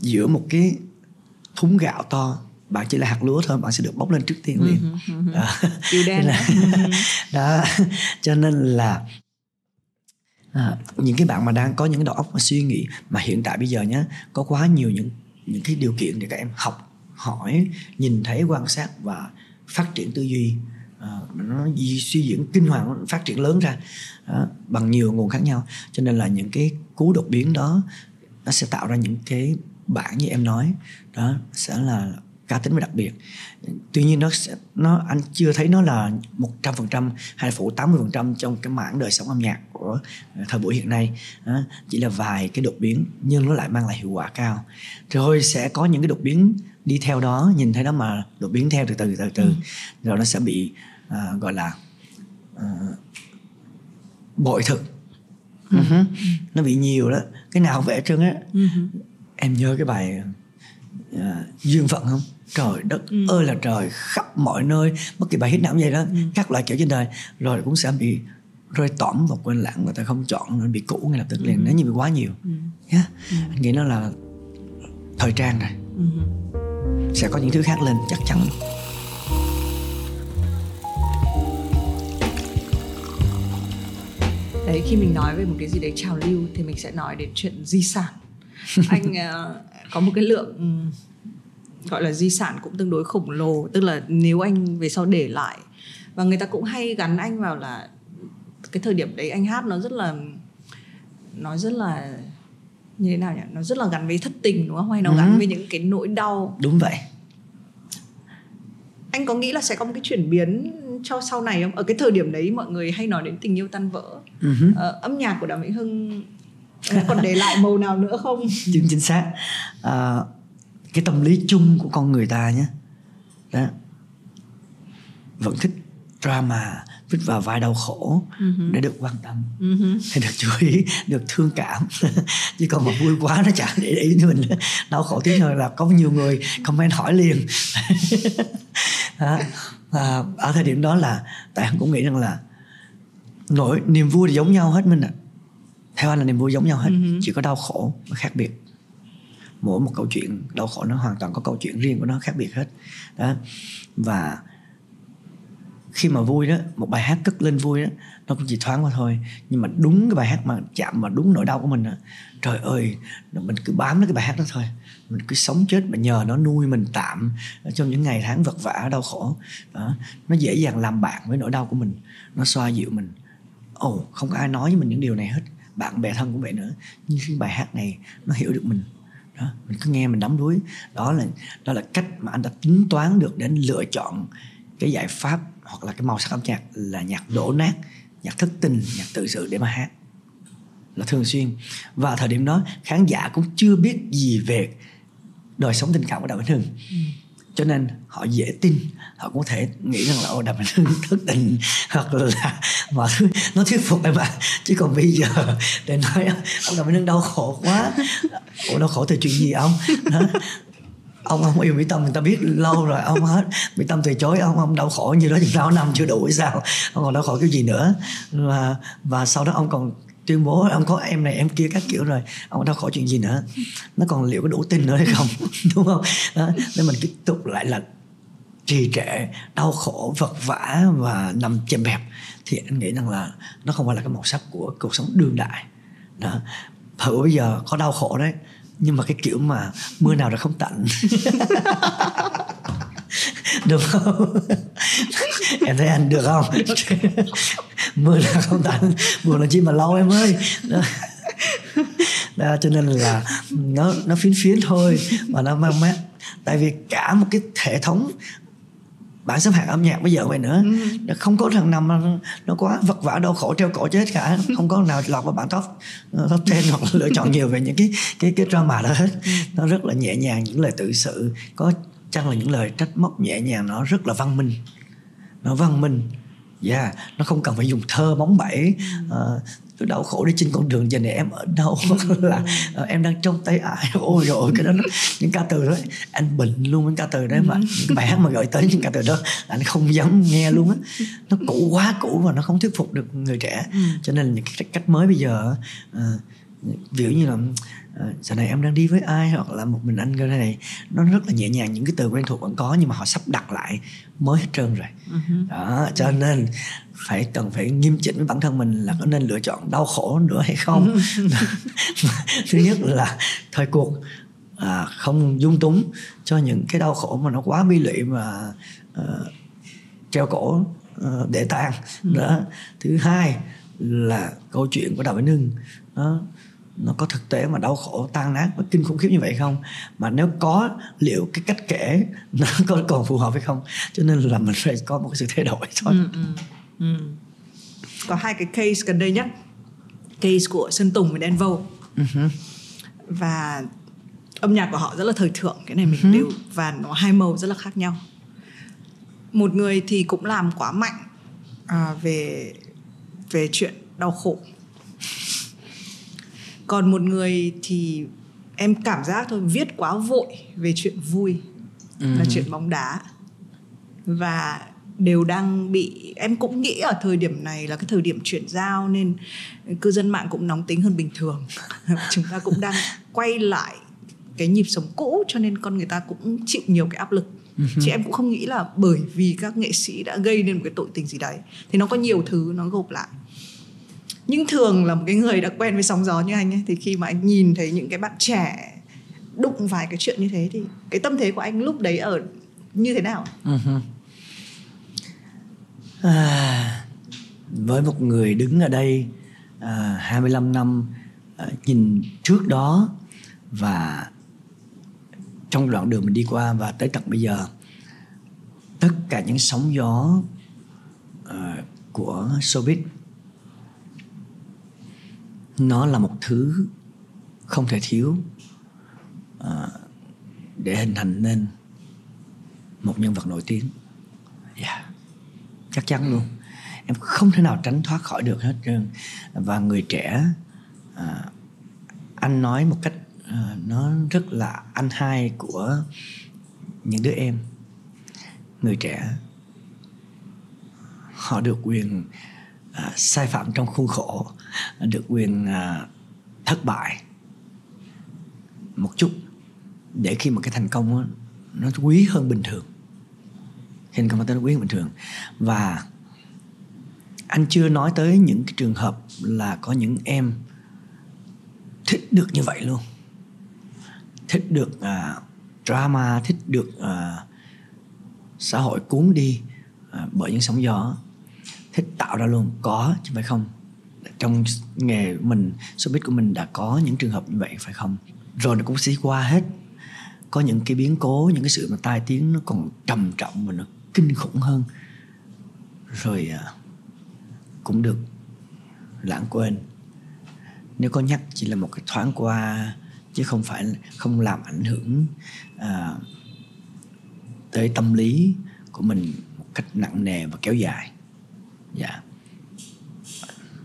Giữa một cái thúng gạo to bạn chỉ là hạt lúa thôi bạn sẽ được bốc lên trước tiên liền. Ừ, ừ, đó. đen là, đó cho nên là à, những cái bạn mà đang có những đầu óc mà suy nghĩ mà hiện tại bây giờ nhé có quá nhiều những những cái điều kiện để các em học hỏi nhìn thấy quan sát và phát triển tư duy. Uh, nó suy diễn kinh hoàng phát triển lớn ra uh, bằng nhiều nguồn khác nhau. Cho nên là những cái cú đột biến đó nó sẽ tạo ra những cái bản như em nói. Đó sẽ là cá tính và đặc biệt. Tuy nhiên nó sẽ nó anh chưa thấy nó là một trăm phần trăm hay là phủ tám mươi phần trăm trong cái mảng đời sống âm nhạc của thời buổi hiện nay. Đó, chỉ là vài cái đột biến nhưng nó lại mang lại hiệu quả cao. Rồi sẽ có những cái đột biến đi theo đó nhìn thấy đó mà đột biến theo từ từ từ từ ừ. rồi nó sẽ bị uh, gọi là uh, bội thực ừ. uh-huh. nó bị nhiều đó cái nào vẽ trơn á uh-huh. em nhớ cái bài uh, duyên phận không trời đất ừ. ơi là trời khắp mọi nơi bất kỳ bài hit nào cũng vậy đó ừ. các loại kiểu trên đời rồi cũng sẽ bị rơi tỏm và quên lãng người ta không chọn nên bị cũ ngay lập tức liền nếu như bị quá nhiều ừ. yeah. ừ. anh nghĩ nó là thời trang rồi ừ. Sẽ có những thứ khác lên chắc chắn. Đấy khi mình nói về một cái gì đấy trào lưu thì mình sẽ nói đến chuyện di sản. Anh uh, có một cái lượng gọi là di sản cũng tương đối khổng lồ. Tức là nếu anh về sau để lại và người ta cũng hay gắn anh vào là cái thời điểm đấy anh hát nó rất là nó rất là như thế nào nhỉ? Nó rất là gắn với thất tình đúng không? Hay nó ừ. gắn với những cái nỗi đau? Đúng vậy. Anh có nghĩ là sẽ có một cái chuyển biến cho sau này không? Ở cái thời điểm đấy mọi người hay nói đến tình yêu tan vỡ. Uh-huh. ờ, âm nhạc của đàm vĩnh hưng còn để lại màu nào nữa không? Chính chính xác. Uh, cái tâm lý chung của con người ta nhé. Đó. Vẫn thích drama vứt vào vai đau khổ Ừ để được quan tâm hay được chú ý được thương cảm. Chứ còn mà vui quá nó chẳng để ý mình đau khổ tiếng rồi là có nhiều người comment hỏi liền. Và ở thời điểm đó là tại anh cũng nghĩ rằng là nỗi niềm vui thì giống nhau hết mình ạ. Theo anh là niềm vui giống nhau hết chỉ có đau khổ nó khác biệt. Mỗi một câu chuyện đau khổ nó hoàn toàn có câu chuyện riêng của nó khác biệt hết. Đó. Và khi mà vui đó một bài hát cất lên vui đó nó cũng chỉ thoáng qua thôi. Nhưng mà đúng cái bài hát mà chạm vào đúng nỗi đau của mình đó, trời ơi mình cứ bám lấy cái bài hát đó thôi. Mình cứ sống chết mà nhờ nó nuôi mình tạm trong những ngày tháng vật vả đau khổ. Đó nó dễ dàng làm bạn với nỗi đau của mình nó xoa dịu mình. Ồ oh, không có ai nói với mình những điều này hết bạn bè thân cũng vậy nữa. Nhưng cái bài hát này nó hiểu được mình. Đó mình cứ nghe mình đắm đuối. Đó là đó là cách mà anh đã tính toán được để anh lựa chọn cái giải pháp hoặc là cái màu sắc âm nhạc là nhạc đổ nát nhạc thất tình nhạc tự sự để mà hát. Là thường xuyên. Và thời điểm đó khán giả cũng chưa biết gì về đời sống tình cảm của đàm vĩnh hưng. Ừ. cho nên họ dễ tin họ cũng có thể nghĩ rằng là ô đàm vĩnh hưng thất tình. Hoặc là mọi thứ nó thuyết phục em ạ chứ còn bây giờ để nói ông đàm vĩnh hưng đau khổ quá. Ủa đau khổ từ chuyện gì ông? Đó ông không yêu mỹ tâm, người ta biết lâu rồi, ông hết. Mỹ tâm từ chối, ông ông đau khổ như đó chừng sáu năm chưa đủ hay sao? Ông còn đau khổ cái gì nữa? Và và sau đó ông còn tuyên bố, ông có em này, em kia các kiểu rồi, ông đau khổ chuyện gì nữa? Nó còn liệu có đủ tin nữa hay không? Đúng không? Đó, nên mình tiếp tục lại là trì trệ, đau khổ, vật vã và nằm chèm bẹp. Thì anh nghĩ rằng là nó không phải là cái màu sắc của cuộc sống đương đại. Đó. Thử bây giờ có đau khổ đấy nhưng mà cái kiểu mà mưa nào là không tạnh. Được không? Em thấy anh được không? Mưa là không tạnh. Buồn là chi mà lâu em ơi. Đó. đó cho nên là nó nó phiến phiến thôi. Mà nó mang mát. Tại vì cả một cái hệ thống bảng xếp hạng âm nhạc bây giờ vậy nữa. Ừ. không có thằng nào mà nó quá vật vả đau khổ treo cổ chết cả. Không có nào lọt vào bảng top top ten hoặc lựa chọn nhiều về những cái cái cái drama đó hết. Ừ. nó rất là nhẹ nhàng những lời tự sự. Có chăng là những lời trách móc nhẹ nhàng nó rất là văn minh. Nó văn minh. Yeah nó không cần phải dùng thơ bóng bẩy uh, tôi đau khổ đi trên con đường giờ này em ở đâu? Hoặc là uh, em đang trong tay ai? Ôi rồi cái đó nó, những ca từ đó anh bệnh luôn những ca từ đấy mà những bài hát mà gửi tới những ca từ đó anh không dám nghe luôn á. Nó cũ quá cũ và nó không thuyết phục được người trẻ. Ừ. cho nên những cái cách mới bây giờ uh, ví dụ như là giờ này em đang đi với ai hoặc là một mình anh cái này. Nó rất là nhẹ nhàng những cái từ quen thuộc vẫn có nhưng mà họ sắp đặt lại mới hết trơn rồi. Uh-huh. đó cho nên phải cần phải nghiêm chỉnh với bản thân mình là có nên lựa chọn đau khổ nữa hay không? Thứ nhất là thời cuộc à, không dung túng cho những cái đau khổ mà nó quá bi lụy mà uh, treo cổ uh, để tan ừ. đó. Thứ hai là câu chuyện của đào vĩnh hưng nó nó có thực tế mà đau khổ tan nát và kinh khủng khiếp như vậy không? Mà nếu có liệu cái cách kể nó có còn phù hợp hay không? Cho nên là mình phải có một cái sự thay đổi thôi. Ừ, ừ, ừ. có hai cái case gần đây nhất. Case của sơn tùng và đen vâu. Uh-huh. và âm nhạc của họ rất là thời thượng cái này mình uh-huh. đều và nó hai màu rất là khác nhau. Một người thì cũng làm quá mạnh à, về về chuyện đau khổ còn một người thì em cảm giác thôi viết quá vội về chuyện vui. Ừ. là chuyện bóng đá. Và đều đang bị em cũng nghĩ ở thời điểm này là cái thời điểm chuyển giao nên cư dân mạng cũng nóng tính hơn bình thường. Chúng ta cũng đang quay lại cái nhịp sống cũ cho nên con người ta cũng chịu nhiều cái áp lực. Chị em cũng không nghĩ là bởi vì các nghệ sĩ đã gây nên một cái tội tình gì đấy. Thì nó có nhiều thứ nó gộp lại nhưng thường là một cái người đã quen với sóng gió như anh ấy thì khi mà anh nhìn thấy những cái bạn trẻ đụng vài cái chuyện như thế thì cái tâm thế của anh lúc đấy ở như thế nào uh-huh. à, với một người đứng ở đây à, 25 năm à, nhìn trước đó và trong đoạn đường mình đi qua và tới tận bây giờ tất cả những sóng gió uh, của showbiz nó là một thứ không thể thiếu à, để hình thành nên một nhân vật nổi tiếng. Yeah. chắc chắn luôn. Em không thể nào tránh thoát khỏi được hết trơn. Và người trẻ à, anh nói một cách à, nó rất là anh hai của những đứa em. Người trẻ họ được quyền à, sai phạm trong khuôn khổ được quyền à, thất bại một chút để khi mà cái thành công đó, nó quý hơn bình thường. Thành công nó quý hơn bình thường. Và anh chưa nói tới những cái trường hợp là có những em thích được như vậy luôn. Thích được uh, drama thích được uh, xã hội cuốn đi uh, bởi những sóng gió. Thích tạo ra luôn có chứ phải không? Trong nghề của mình showbiz của mình đã có những trường hợp như vậy phải không? Rồi nó cũng sẽ qua hết. Có những cái biến cố những cái sự mà tai tiếng nó còn trầm trọng và nó kinh khủng hơn. Rồi à, cũng được lãng quên. Nếu có nhắc chỉ là một cái thoáng qua chứ không phải không làm ảnh hưởng à, tới tâm lý của mình một cách nặng nề và kéo dài. Dạ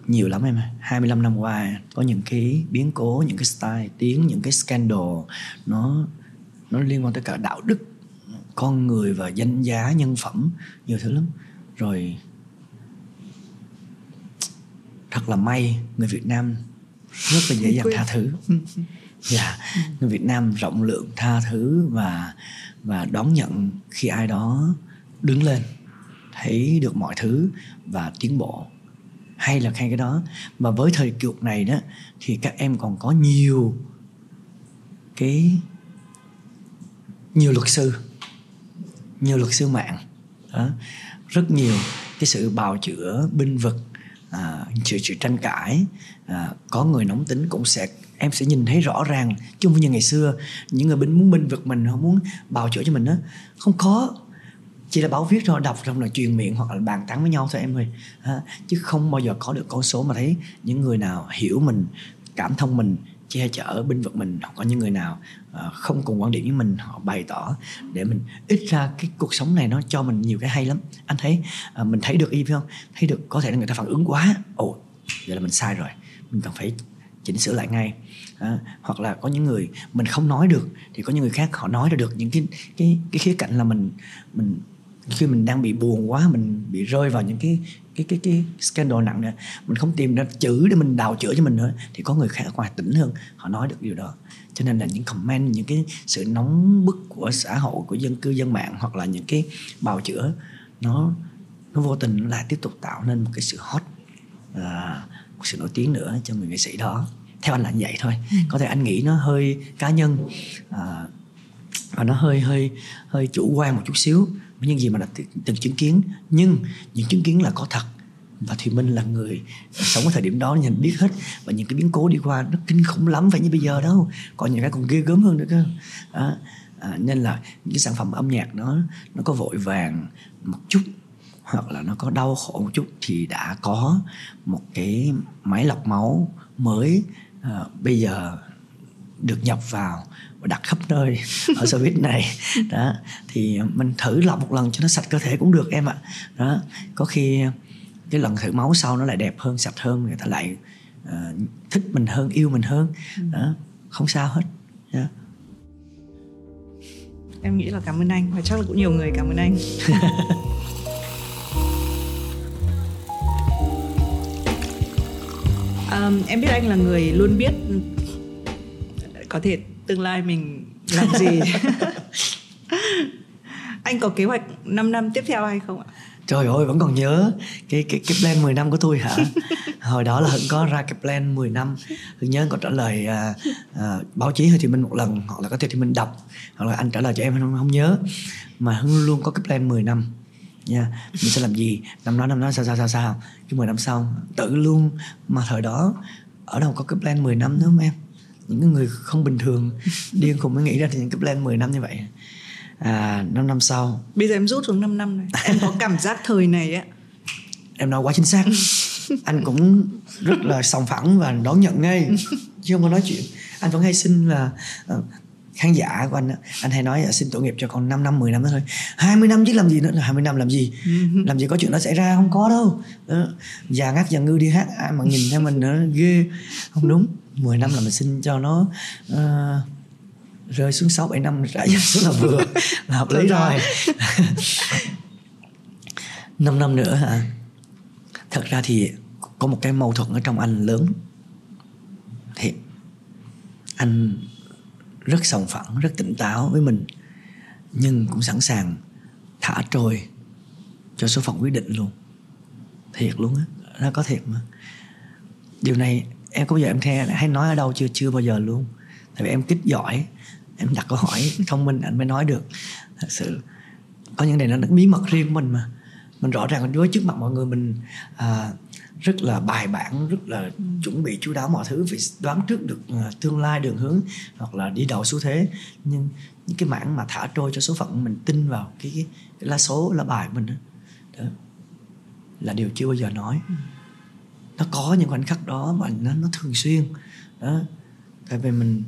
nhiều lắm em 25 năm qua có những cái biến cố những cái style tiếng những cái scandal nó nó liên quan tới cả đạo đức con người và danh giá nhân phẩm nhiều thứ lắm. Rồi thật là may người Việt Nam rất là dễ dàng tha thứ. Dạ yeah. người Việt Nam rộng lượng tha thứ và và đón nhận khi ai đó đứng lên thấy được mọi thứ và tiến bộ hay là hay cái đó. Mà với thời cuộc này đó thì các em còn có nhiều cái nhiều luật sư nhiều luật sư mạng. Đó. rất nhiều cái sự bào chữa binh vực à, sự sự tranh cãi. À, có người nóng tính cũng sẽ em sẽ nhìn thấy rõ ràng. Chứ không như ngày xưa những người binh muốn binh vực mình họ muốn bào chữa cho mình đó không có chỉ là báo viết thôi đọc xong là truyền miệng hoặc là bàn tán với nhau thôi em ơi. À, chứ không bao giờ có được con số mà thấy những người nào hiểu mình cảm thông mình che chở binh vực mình. Hoặc có những người nào uh, không cùng quan điểm với mình họ bày tỏ để mình ít ra cái cuộc sống này nó cho mình nhiều cái hay lắm. Anh thấy uh, mình thấy được y phải không? Thấy được có thể là người ta phản ứng quá. Ồ vậy là mình sai rồi. Mình cần phải chỉnh sửa lại ngay. À, hoặc là có những người mình không nói được thì có những người khác họ nói ra được những cái cái cái khía cạnh là mình mình khi mình đang bị buồn quá mình bị rơi vào những cái cái cái cái scandal nặng nữa mình không tìm ra chữ để mình đào chữa cho mình nữa thì có người khác ở ngoài tỉnh hơn họ nói được điều đó. Cho nên là những comment những cái sự nóng bức của xã hội của dân cư dân mạng hoặc là những cái bào chữa nó nó vô tình lại tiếp tục tạo nên một cái sự hot à, một sự nổi tiếng nữa cho người nghệ sĩ đó. Theo anh là như vậy thôi. Ừ. có thể anh nghĩ nó hơi cá nhân à, và nó hơi hơi hơi chủ quan một chút xíu những gì mà đã từng chứng kiến nhưng những chứng kiến là có thật. Và thì minh là người sống ở thời điểm đó nhìn biết hết. Và những cái biến cố đi qua nó kinh khủng lắm phải như bây giờ đâu. Còn những cái còn ghê gớm hơn nữa cơ. À, à, nên là những cái sản phẩm âm nhạc nó nó có vội vàng một chút hoặc là nó có đau khổ một chút thì đã có một cái máy lọc máu mới. À, bây giờ được nhập vào và đặt khắp nơi ở service này. Đó thì mình thử lọc một lần cho nó sạch cơ thể cũng được em ạ. Đó có khi cái lần thử máu sau nó lại đẹp hơn sạch hơn người ta lại uh, thích mình hơn yêu mình hơn. Ừ. đó không sao hết. Yeah. em nghĩ là cảm ơn anh và chắc là cũng nhiều người cảm ơn anh. Um, em biết anh là người luôn biết có thể tương lai mình làm gì? Anh có kế hoạch 5 năm tiếp theo hay không ạ? Trời ơi vẫn còn nhớ cái cái cái plan 10 năm của tôi hả? Hồi đó là Hưng có ra cái plan 10 năm. Hưng nhớ có trả lời à, à, báo chí Hồ Chí Minh một lần hoặc là có thể Chí Minh đọc hoặc là anh trả lời cho em không, không nhớ. Mà Hưng luôn có cái plan 10 năm. Nha mình sẽ làm gì? Năm đó năm đó sao sao sao sao? Cái 10 năm sau tự luôn. Mà thời đó ở đâu có cái plan 10 năm nữa không em những người không bình thường điên khùng mới nghĩ ra thì những cái plan 10 năm như vậy. À 5 năm sau. Bây giờ em rút xuống 5 năm này em có cảm giác thời này á. Em nói quá chính xác. Anh cũng rất là sòng phẳng và đón nhận ngay. Chứ không có nói chuyện. Anh vẫn hay xin là uh, khán giả của anh anh hay nói xin tội nghiệp cho con 5 năm 10 năm nữa thôi. 20 năm chứ làm gì nữa 20 năm làm gì? Làm gì có chuyện đó xảy ra không có đâu. Đó. già ngắt già ngư đi hát ai mà nhìn theo mình nữa ghê. Không đúng 10 năm là mình xin cho nó uh, rơi xuống 6 7 năm rải dần xuống là vừa. Là hợp lý rồi 5 năm nữa hả? Thật ra thì có một cái mâu thuẫn ở trong anh lớn. Thì anh rất sòng phẳng rất tỉnh táo với mình nhưng cũng sẵn sàng thả trôi cho số phận quyết định luôn. Thiệt luôn á nó có thiệt mà. Điều này em có bao giờ em theo hay nói ở đâu chưa? Chưa bao giờ luôn. Tại vì em kích giỏi. Em đặt câu hỏi thông minh anh mới nói được. Thật sự có những này nó bí mật riêng của mình mà. Mình rõ ràng với trước mặt mọi người mình à, rất là bài bản rất là chuẩn bị chú đáo mọi thứ vì đoán trước được à, tương lai đường hướng hoặc là đi đầu xu thế. Nhưng những cái mảng mà thả trôi cho số phận mình tin vào cái cái, cái lá số lá bài mình đó, đó là điều chưa bao giờ nói. Ừ nó có những khoảnh khắc đó mà nó nó thường xuyên. Đó. Tại vì mình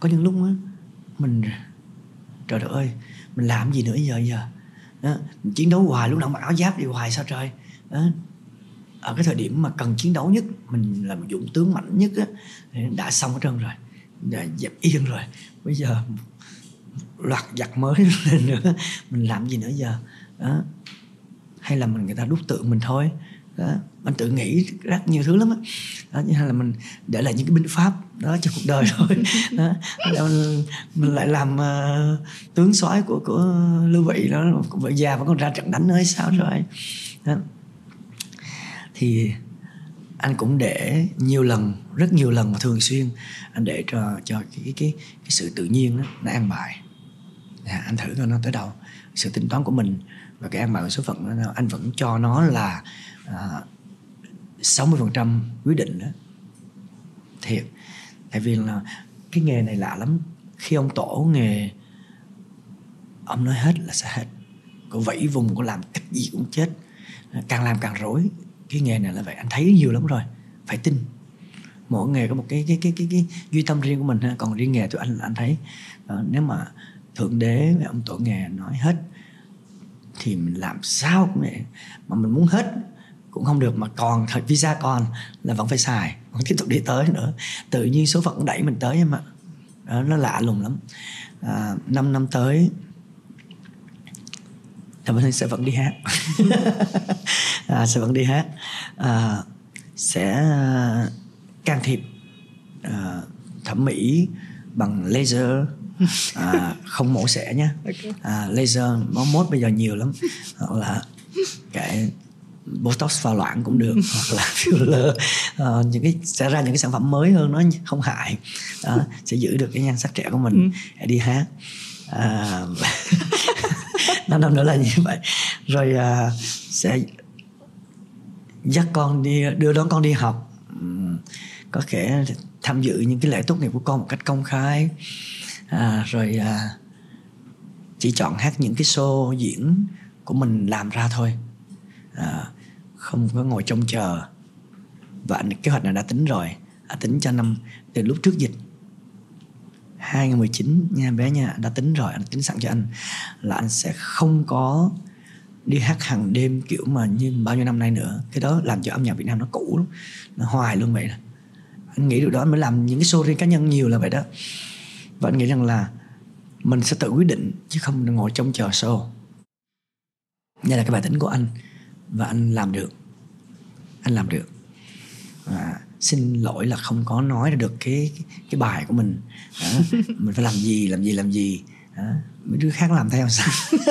có những lúc á mình trời đất ơi mình làm gì nữa giờ giờ. Đó, mình chiến đấu hoài lúc nào mặc áo giáp đi hoài sao trời. Đó, ở cái thời điểm mà cần chiến đấu nhất mình là một dũng tướng mạnh nhất á đã xong hết trơn rồi. Đã dẹp yên rồi. Bây giờ loạt giặc mới lên nữa. Mình làm gì nữa giờ? Đó. Hay là mình người ta đúc tượng mình thôi đó. Mình tự nghĩ rất nhiều thứ lắm đó. đó như là mình để lại những cái binh pháp đó cho cuộc đời thôi. Đó. Mình, mình lại làm uh, tướng soái của của lưu bị đó vợ già vẫn còn ra trận đánh nữa sao rồi. Đó. Thì anh cũng để nhiều lần rất nhiều lần và thường xuyên anh để cho cho cái cái cái, cái sự tự nhiên đó, nó an bài. À, anh thử coi nó tới đâu. Sự tính toán của mình và cái an bài của số phận đó, anh vẫn cho nó là à, sáu mươi phần trăm quyết định đó. Thiệt. Tại vì là cái nghề này lạ lắm. Khi ông tổ nghề ông nói hết là sẽ hết. Có vẫy vùng có làm cách gì cũng chết. Càng làm càng rối. Cái nghề này là vậy. Anh thấy nhiều lắm rồi. Phải tin. Mỗi nghề có một cái cái cái cái, cái duy tâm riêng của mình ha. Còn riêng nghề tụi anh anh thấy. À, nếu mà thượng đế và ông tổ nghề nói hết thì mình làm sao cũng vậy mà mình muốn hết. Cũng không được mà còn thời visa còn là vẫn phải xài vẫn tiếp tục đi tới nữa. Tự nhiên số phận đẩy mình tới em ạ. Đó, nó lạ lùng lắm. À, 5 năm tới thì mình sẽ vẫn đi hát. À, sẽ vẫn đi hát. À, sẽ à, can thiệp à, thẩm mỹ bằng laser à, không mổ xẻ nhé à, laser móng mốt bây giờ nhiều lắm. Hoặc là cái botox pha loãng cũng được hoặc là filler. Uh, những cái sẽ ra những cái sản phẩm mới hơn nó không hại. Đó, sẽ giữ được cái nhan sắc trẻ của mình. Ừ. đi hát. À, năm năm nữa là như vậy. Rồi uh, sẽ dắt con đi đưa đón con đi học. Có thể tham dự những cái lễ tốt nghiệp của con một cách công khai à, rồi à, chỉ chọn hát những cái show diễn của mình làm ra thôi. À, không có ngồi trông chờ. Và anh kế hoạch này đã tính rồi. Đã tính cho năm từ lúc trước dịch. 2019 nha bé nha đã tính rồi anh tính sẵn cho anh là anh sẽ không có đi hát hàng đêm kiểu mà như bao nhiêu năm nay nữa. Cái đó làm cho âm nhạc Việt Nam nó cũ lắm nó hoài luôn vậy anh nghĩ điều đó anh mới làm những cái show riêng cá nhân nhiều là vậy đó và anh nghĩ rằng là mình sẽ tự quyết định chứ không ngồi trông chờ show đây là cái bài tính của anh và anh làm được anh làm được và xin lỗi là không có nói được cái cái, bài của mình đó. mình phải làm gì làm gì làm gì đó. mấy đứa khác làm theo sao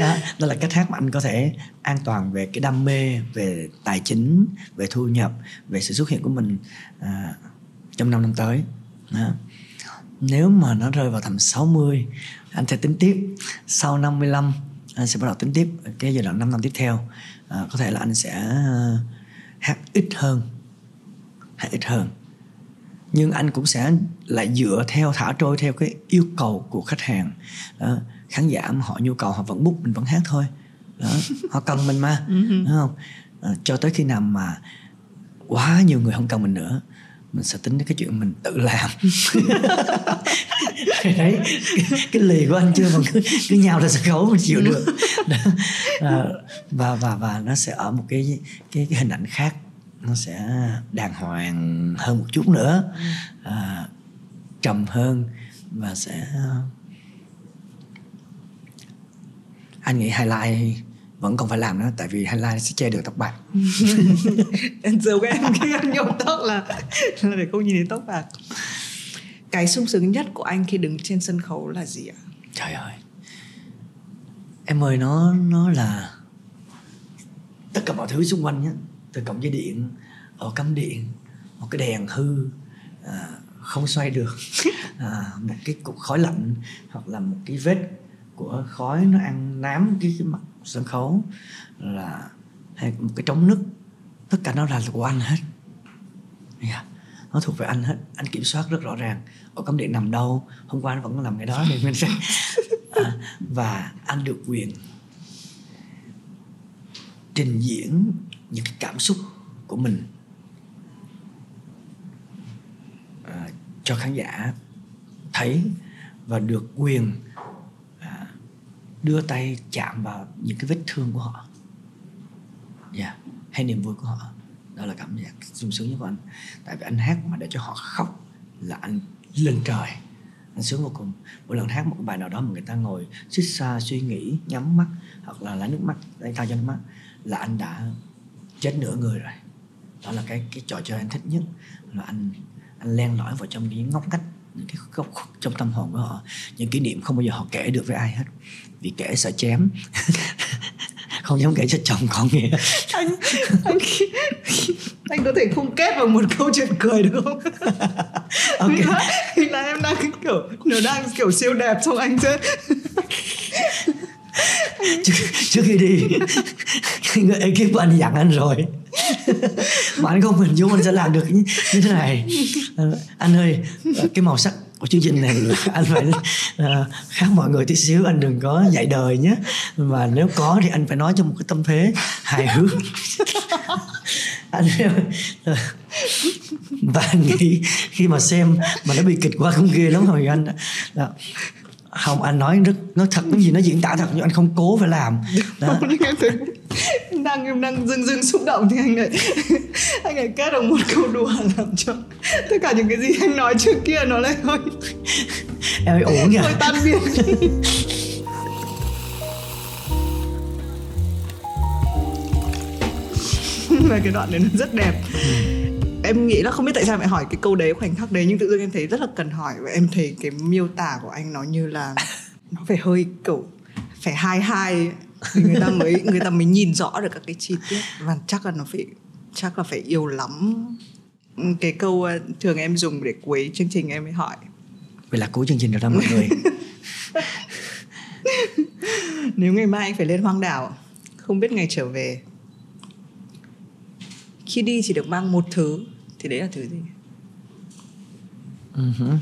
đó, đó là cách hát mà anh có thể an toàn về cái đam mê về tài chính về thu nhập về sự xuất hiện của mình à, trong năm năm tới đó. Nếu mà nó rơi vào tầm 60 anh sẽ tính tiếp. Sau 55 anh sẽ bắt đầu tính tiếp cái giai đoạn 5 năm tiếp theo. À, có thể là anh sẽ uh, hát ít hơn hát ít hơn. Nhưng anh cũng sẽ lại dựa theo thả trôi theo cái yêu cầu của khách hàng. Đó. khán giả mà họ nhu cầu họ vẫn book mình vẫn hát thôi. Đó. họ cần mình mà ừ đúng không? À, cho tới khi nào mà quá nhiều người không cần mình nữa mình sẽ tính đến cái chuyện mình tự làm. Đấy cái, cái lì của anh chưa mà cứ, cứ nhào ra sân khấu mình chịu được. À, và và và nó sẽ ở một cái cái cái hình ảnh khác. Nó sẽ đàng hoàng hơn một chút nữa. À, trầm hơn và sẽ anh nghĩ highlight vẫn còn phải làm nữa tại vì highlight sẽ che được tóc bạc em giấu em khi em nhuộm tóc là là để không nhìn thấy tóc bạc cái sung sướng nhất của anh khi đứng trên sân khấu là gì ạ? Trời ơi. Em ơi nó nó là tất cả mọi thứ xung quanh nhé. Từ cổng dây điện ở cắm điện một cái đèn hư à, không xoay được à, một cái cục khói lạnh hoặc là một cái vết của khói nó ăn nám cái, cái mặt sân khấu là hay một cái trống nứt tất cả nó là của anh hết yeah. nó thuộc về anh hết anh kiểm soát rất rõ ràng ở cắm điện nằm đâu hôm qua anh vẫn làm cái đó thì mình sẽ à, và anh được quyền trình diễn những cái cảm xúc của mình à, cho khán giả thấy và được quyền đưa tay chạm vào những cái vết thương của họ. Yeah. Hay niềm vui của họ. Đó là cảm giác sung sướng nhất của anh. Tại vì anh hát mà để cho họ khóc là anh lên trời. Anh sướng vô cùng. Mỗi lần hát một bài nào đó mà người ta ngồi xích xa, suy nghĩ, nhắm mắt, hoặc là lấy nước mắt, lấy tay cho nước mắt, là anh đã chết nửa người rồi. Đó là cái cái trò chơi anh thích nhất. Là anh anh len lỏi vào trong những ngóc ngách, những cái góc trong tâm hồn của họ. Những kỷ niệm không bao giờ họ kể được với ai hết vì kể sợ chém. Không dám kể cho chồng con nghe. Anh anh anh có thể không kết vào một câu chuyện cười được không? Ok. Là, là em đang kiểu nó đang kiểu siêu đẹp trong anh chứ trước, trước khi đi người ekip của anh dặn anh rồi. Mà anh không hình dung anh sẽ làm được như, như thế này. Anh ơi cái màu sắc của chương trình này anh phải ờ, uh, khác mọi người tí xíu anh đừng có dạy đời nhé. Và nếu có thì anh phải nói trong một cái tâm thế hài hước. Anh ờ, và anh nghĩ khi mà xem mà nó bị kịch quá cũng ghê lắm rồi anh là không anh nói rất nó thật cái gì nó diễn tả thật nhưng anh không cố phải làm. Đó. em thấy. Đang em đang dưng dưng xúc động thì anh lại anh lại kết được một câu đùa làm cho tất cả những cái gì anh nói trước kia nó lại hơi em ơi ổn nhỉ hơi tan biến và cái đoạn này nó rất đẹp em nghĩ là không biết tại sao mẹ hỏi cái câu đấy khoảnh khắc đấy nhưng tự dưng em thấy rất là cần hỏi và em thấy cái miêu tả của anh nó như là nó phải hơi kiểu phải hai hai thì người ta mới người ta mới nhìn rõ được các cái chi tiết. Và chắc là nó phải chắc là phải yêu lắm. Cái câu ờ, thường em dùng để cuối chương trình em mới hỏi. Vậy là cuối chương trình rồi đó mọi người. Nếu ngày mai anh phải lên hoang đảo không biết ngày trở về khi đi chỉ được mang một thứ thì đấy là thứ gì? Uh-huh.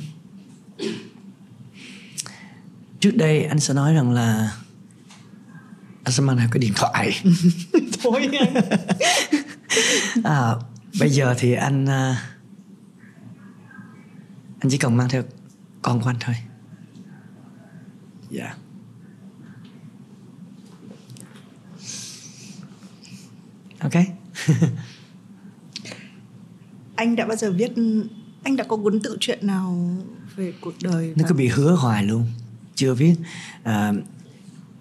trước đây anh sẽ nói rằng là anh sẽ mang theo cái điện thoại. Thôi à, bây giờ thì anh uh, anh chỉ cần mang theo con của anh thôi. Dạ. Yeah. ok anh đã bao giờ viết anh đã có cuốn tự truyện nào về cuộc đời nó cứ bị hứa hoài luôn. Chưa viết à,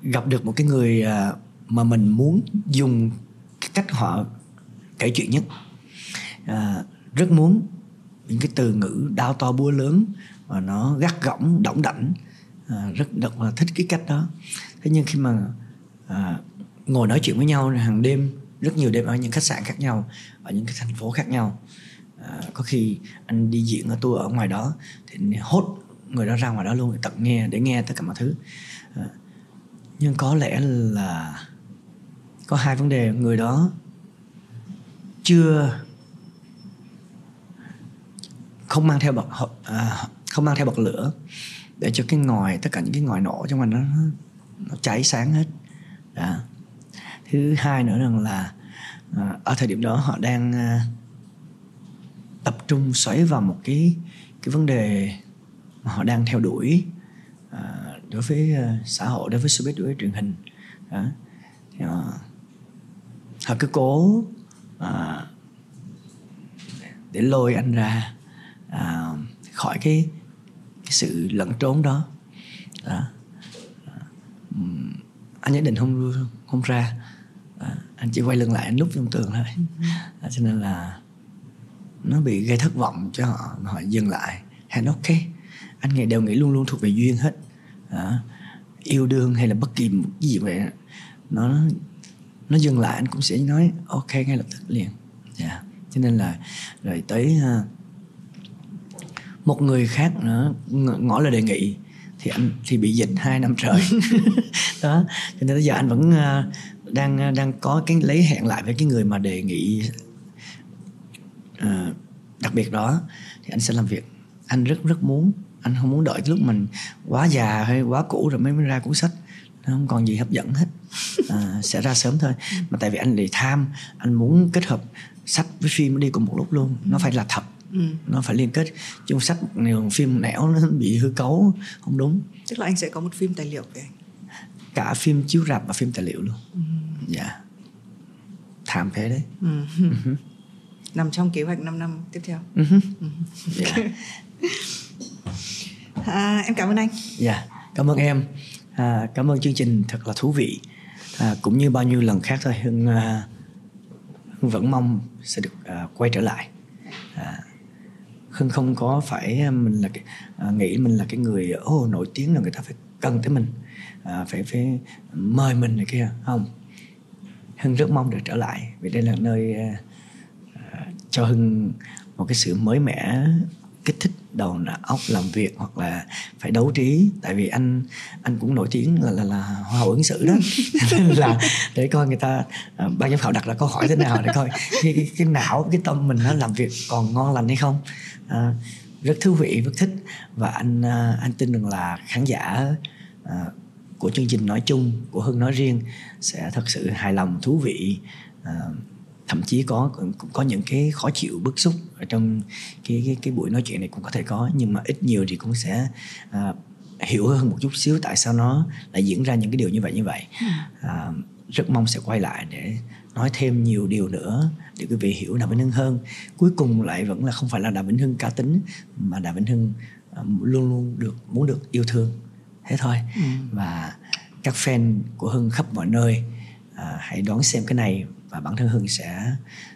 gặp được một cái người à, mà mình muốn dùng cái cách họ kể chuyện nhất. À, rất muốn những cái từ ngữ đao to búa lớn và nó gắt gỏng đỏng đảnh. À, rất rất là thích cái cách đó. Thế nhưng khi mà à, ngồi nói chuyện với nhau hàng đêm rất nhiều đêm ở những khách sạn khác nhau ở những cái thành phố khác nhau à, có khi anh đi diễn ở tour ở ngoài đó thì hốt người đó ra ngoài đó luôn tận nghe để nghe tất cả mọi thứ. À, nhưng có lẽ là có hai vấn đề. Người đó chưa không mang theo bật à, không mang theo bật lửa để cho cái ngòi tất cả những cái ngòi nổ trong mình nó nó cháy sáng hết. Đó. thứ hai nữa rằng là à, ở thời điểm đó họ đang à, tập trung xoáy vào một cái cái vấn đề mà họ đang theo đuổi à, đối với uh, xã hội đối với showbiz đối với truyền hình. Đó. Thì, uh, họ cứ cố uh, để lôi anh ra uh, khỏi cái cái sự lẫn trốn đó, đó. Uh, anh nhất định không không ra. À, anh chỉ quay lưng lại anh núp trong tường thôi. À, cho nên là nó bị gây thất vọng cho họ họ dừng lại. And ok anh nghĩ đều nghĩ luôn luôn thuộc về duyên hết. À, yêu đương hay là bất kỳ một gì vậy nó nó dừng lại anh cũng sẽ nói ok ngay lập tức liền. Yeah. Dạ. cho nên là rồi tới uh, một người khác nữa ngỏ lời đề nghị thì anh thì bị dịch hai năm trời. Đó. Cho nên bây giờ anh vẫn uh, đang ờ, đang có cái lấy hẹn lại với cái người mà đề nghị uh, đặc biệt đó thì anh sẽ làm việc. Anh rất rất muốn anh không muốn đợi lúc mình quá già hay quá cũ rồi mới mới ra cuốn sách. Nó không còn gì hấp dẫn hết. À, sẽ ra sớm thôi. Mà tại vì anh lại tham anh muốn kết hợp sách với phim đi cùng một lúc luôn. Nó phải là thật. Ừ. nó phải liên kết. Chung sách nhiều phim nẻo nó bị hư cấu không đúng. Tức là anh sẽ có một phim tài liệu anh cả phim chiếu rạp và phim tài liệu luôn. Ừ. dạ. Yeah. thảm thế đấy. Ừ. nằm trong kế hoạch 5 năm tiếp theo uh-huh. yeah. à, em cảm ơn anh dạ yeah. cảm ơn em à, cảm ơn chương trình thật là thú vị à, cũng như bao nhiêu lần khác thôi hưng à, hưng vẫn mong sẽ được à, quay trở lại à, hưng không có phải mình là à, nghĩ mình là cái người ô oh, nổi tiếng là người ta phải cần tới mình à, phải phải mời mình này kia không hưng rất mong được trở lại vì đây là nơi à cho hưng một cái sự mới mẻ kích thích đầu óc làm việc hoặc là phải đấu trí. Tại vì anh anh cũng nổi tiếng là là, là hoa hậu ứng xử đó. Nên là để coi người ta à, ban giám khảo đặt ra câu hỏi thế nào để coi cái, cái, cái não cái tâm mình nó làm việc còn ngon lành hay không. À, rất thú vị rất thích. Và anh à, anh tin rằng là khán giả à, của chương trình nói chung của hưng nói riêng sẽ thật sự hài lòng thú vị à, thậm chí có cũng có những cái khó chịu bức xúc ở trong cái cái cái buổi nói chuyện này cũng có thể có nhưng mà ít nhiều thì cũng sẽ à, hiểu hơn một chút xíu tại sao nó lại diễn ra những cái điều như vậy như vậy ừ. à, rất mong sẽ quay lại để nói thêm nhiều điều nữa để quý vị hiểu đàm vĩnh hưng hơn cuối cùng lại vẫn là không phải là đàm vĩnh hưng cá tính mà đàm vĩnh hưng à, luôn luôn được muốn được yêu thương thế thôi ừ. và các fan của hưng khắp mọi nơi à, hãy đón xem cái này và bản thân hưng sẽ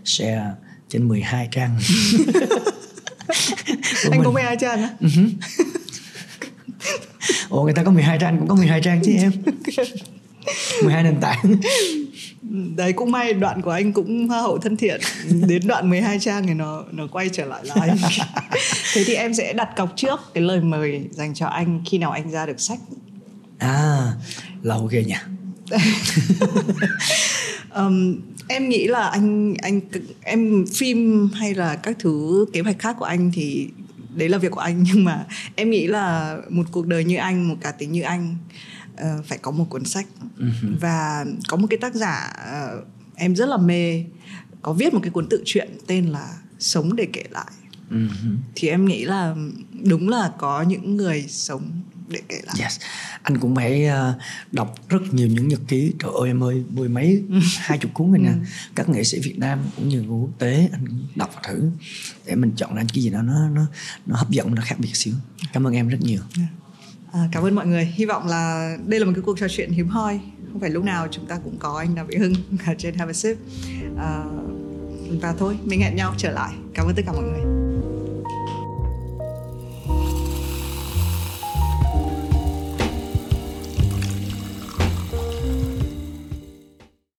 share trên 12 trang. Anh có 12 trang á? Ừ ồ người ta có 12 trang cũng có 12 trang chứ em. 12 nền tảng. Đấy cũng may đoạn của anh cũng hoa hậu thân thiện. Đến đoạn 12 trang thì nó nó quay trở lại là anh. Thế thì em sẽ đặt cọc trước cái lời mời dành cho anh khi nào anh ra được sách. À lâu ghê nhỉ. Um, em nghĩ là anh anh em phim hay là các thứ kế hoạch khác của anh thì đấy là việc của anh nhưng mà em nghĩ là một cuộc đời như anh một cá tính như anh uh, phải có một cuốn sách uh-huh. và có một cái tác giả uh, em rất là mê có viết một cái cuốn tự truyện tên là sống để kể lại uh-huh. thì em nghĩ là đúng là có những người sống để kể lại. Yes. anh cũng phải uh, đọc rất nhiều những nhật ký. Trời ơi em ơi mười mấy hai chục cuốn rồi nè. Ừ. các nghệ sĩ Việt Nam cũng như quốc tế anh đọc thử để mình chọn ra cái gì đó nó nó nó hấp dẫn nó khác biệt xíu. Cảm ơn em rất nhiều. Yeah. À, cảm ơn mọi người. Hy vọng là đây là một cái cuộc trò chuyện hiếm hoi. Không phải lúc nào chúng ta cũng có anh Đàm Vĩ Hưng ở trên Have a Sip à, và thôi mình hẹn nhau trở lại. Cảm ơn tất cả mọi người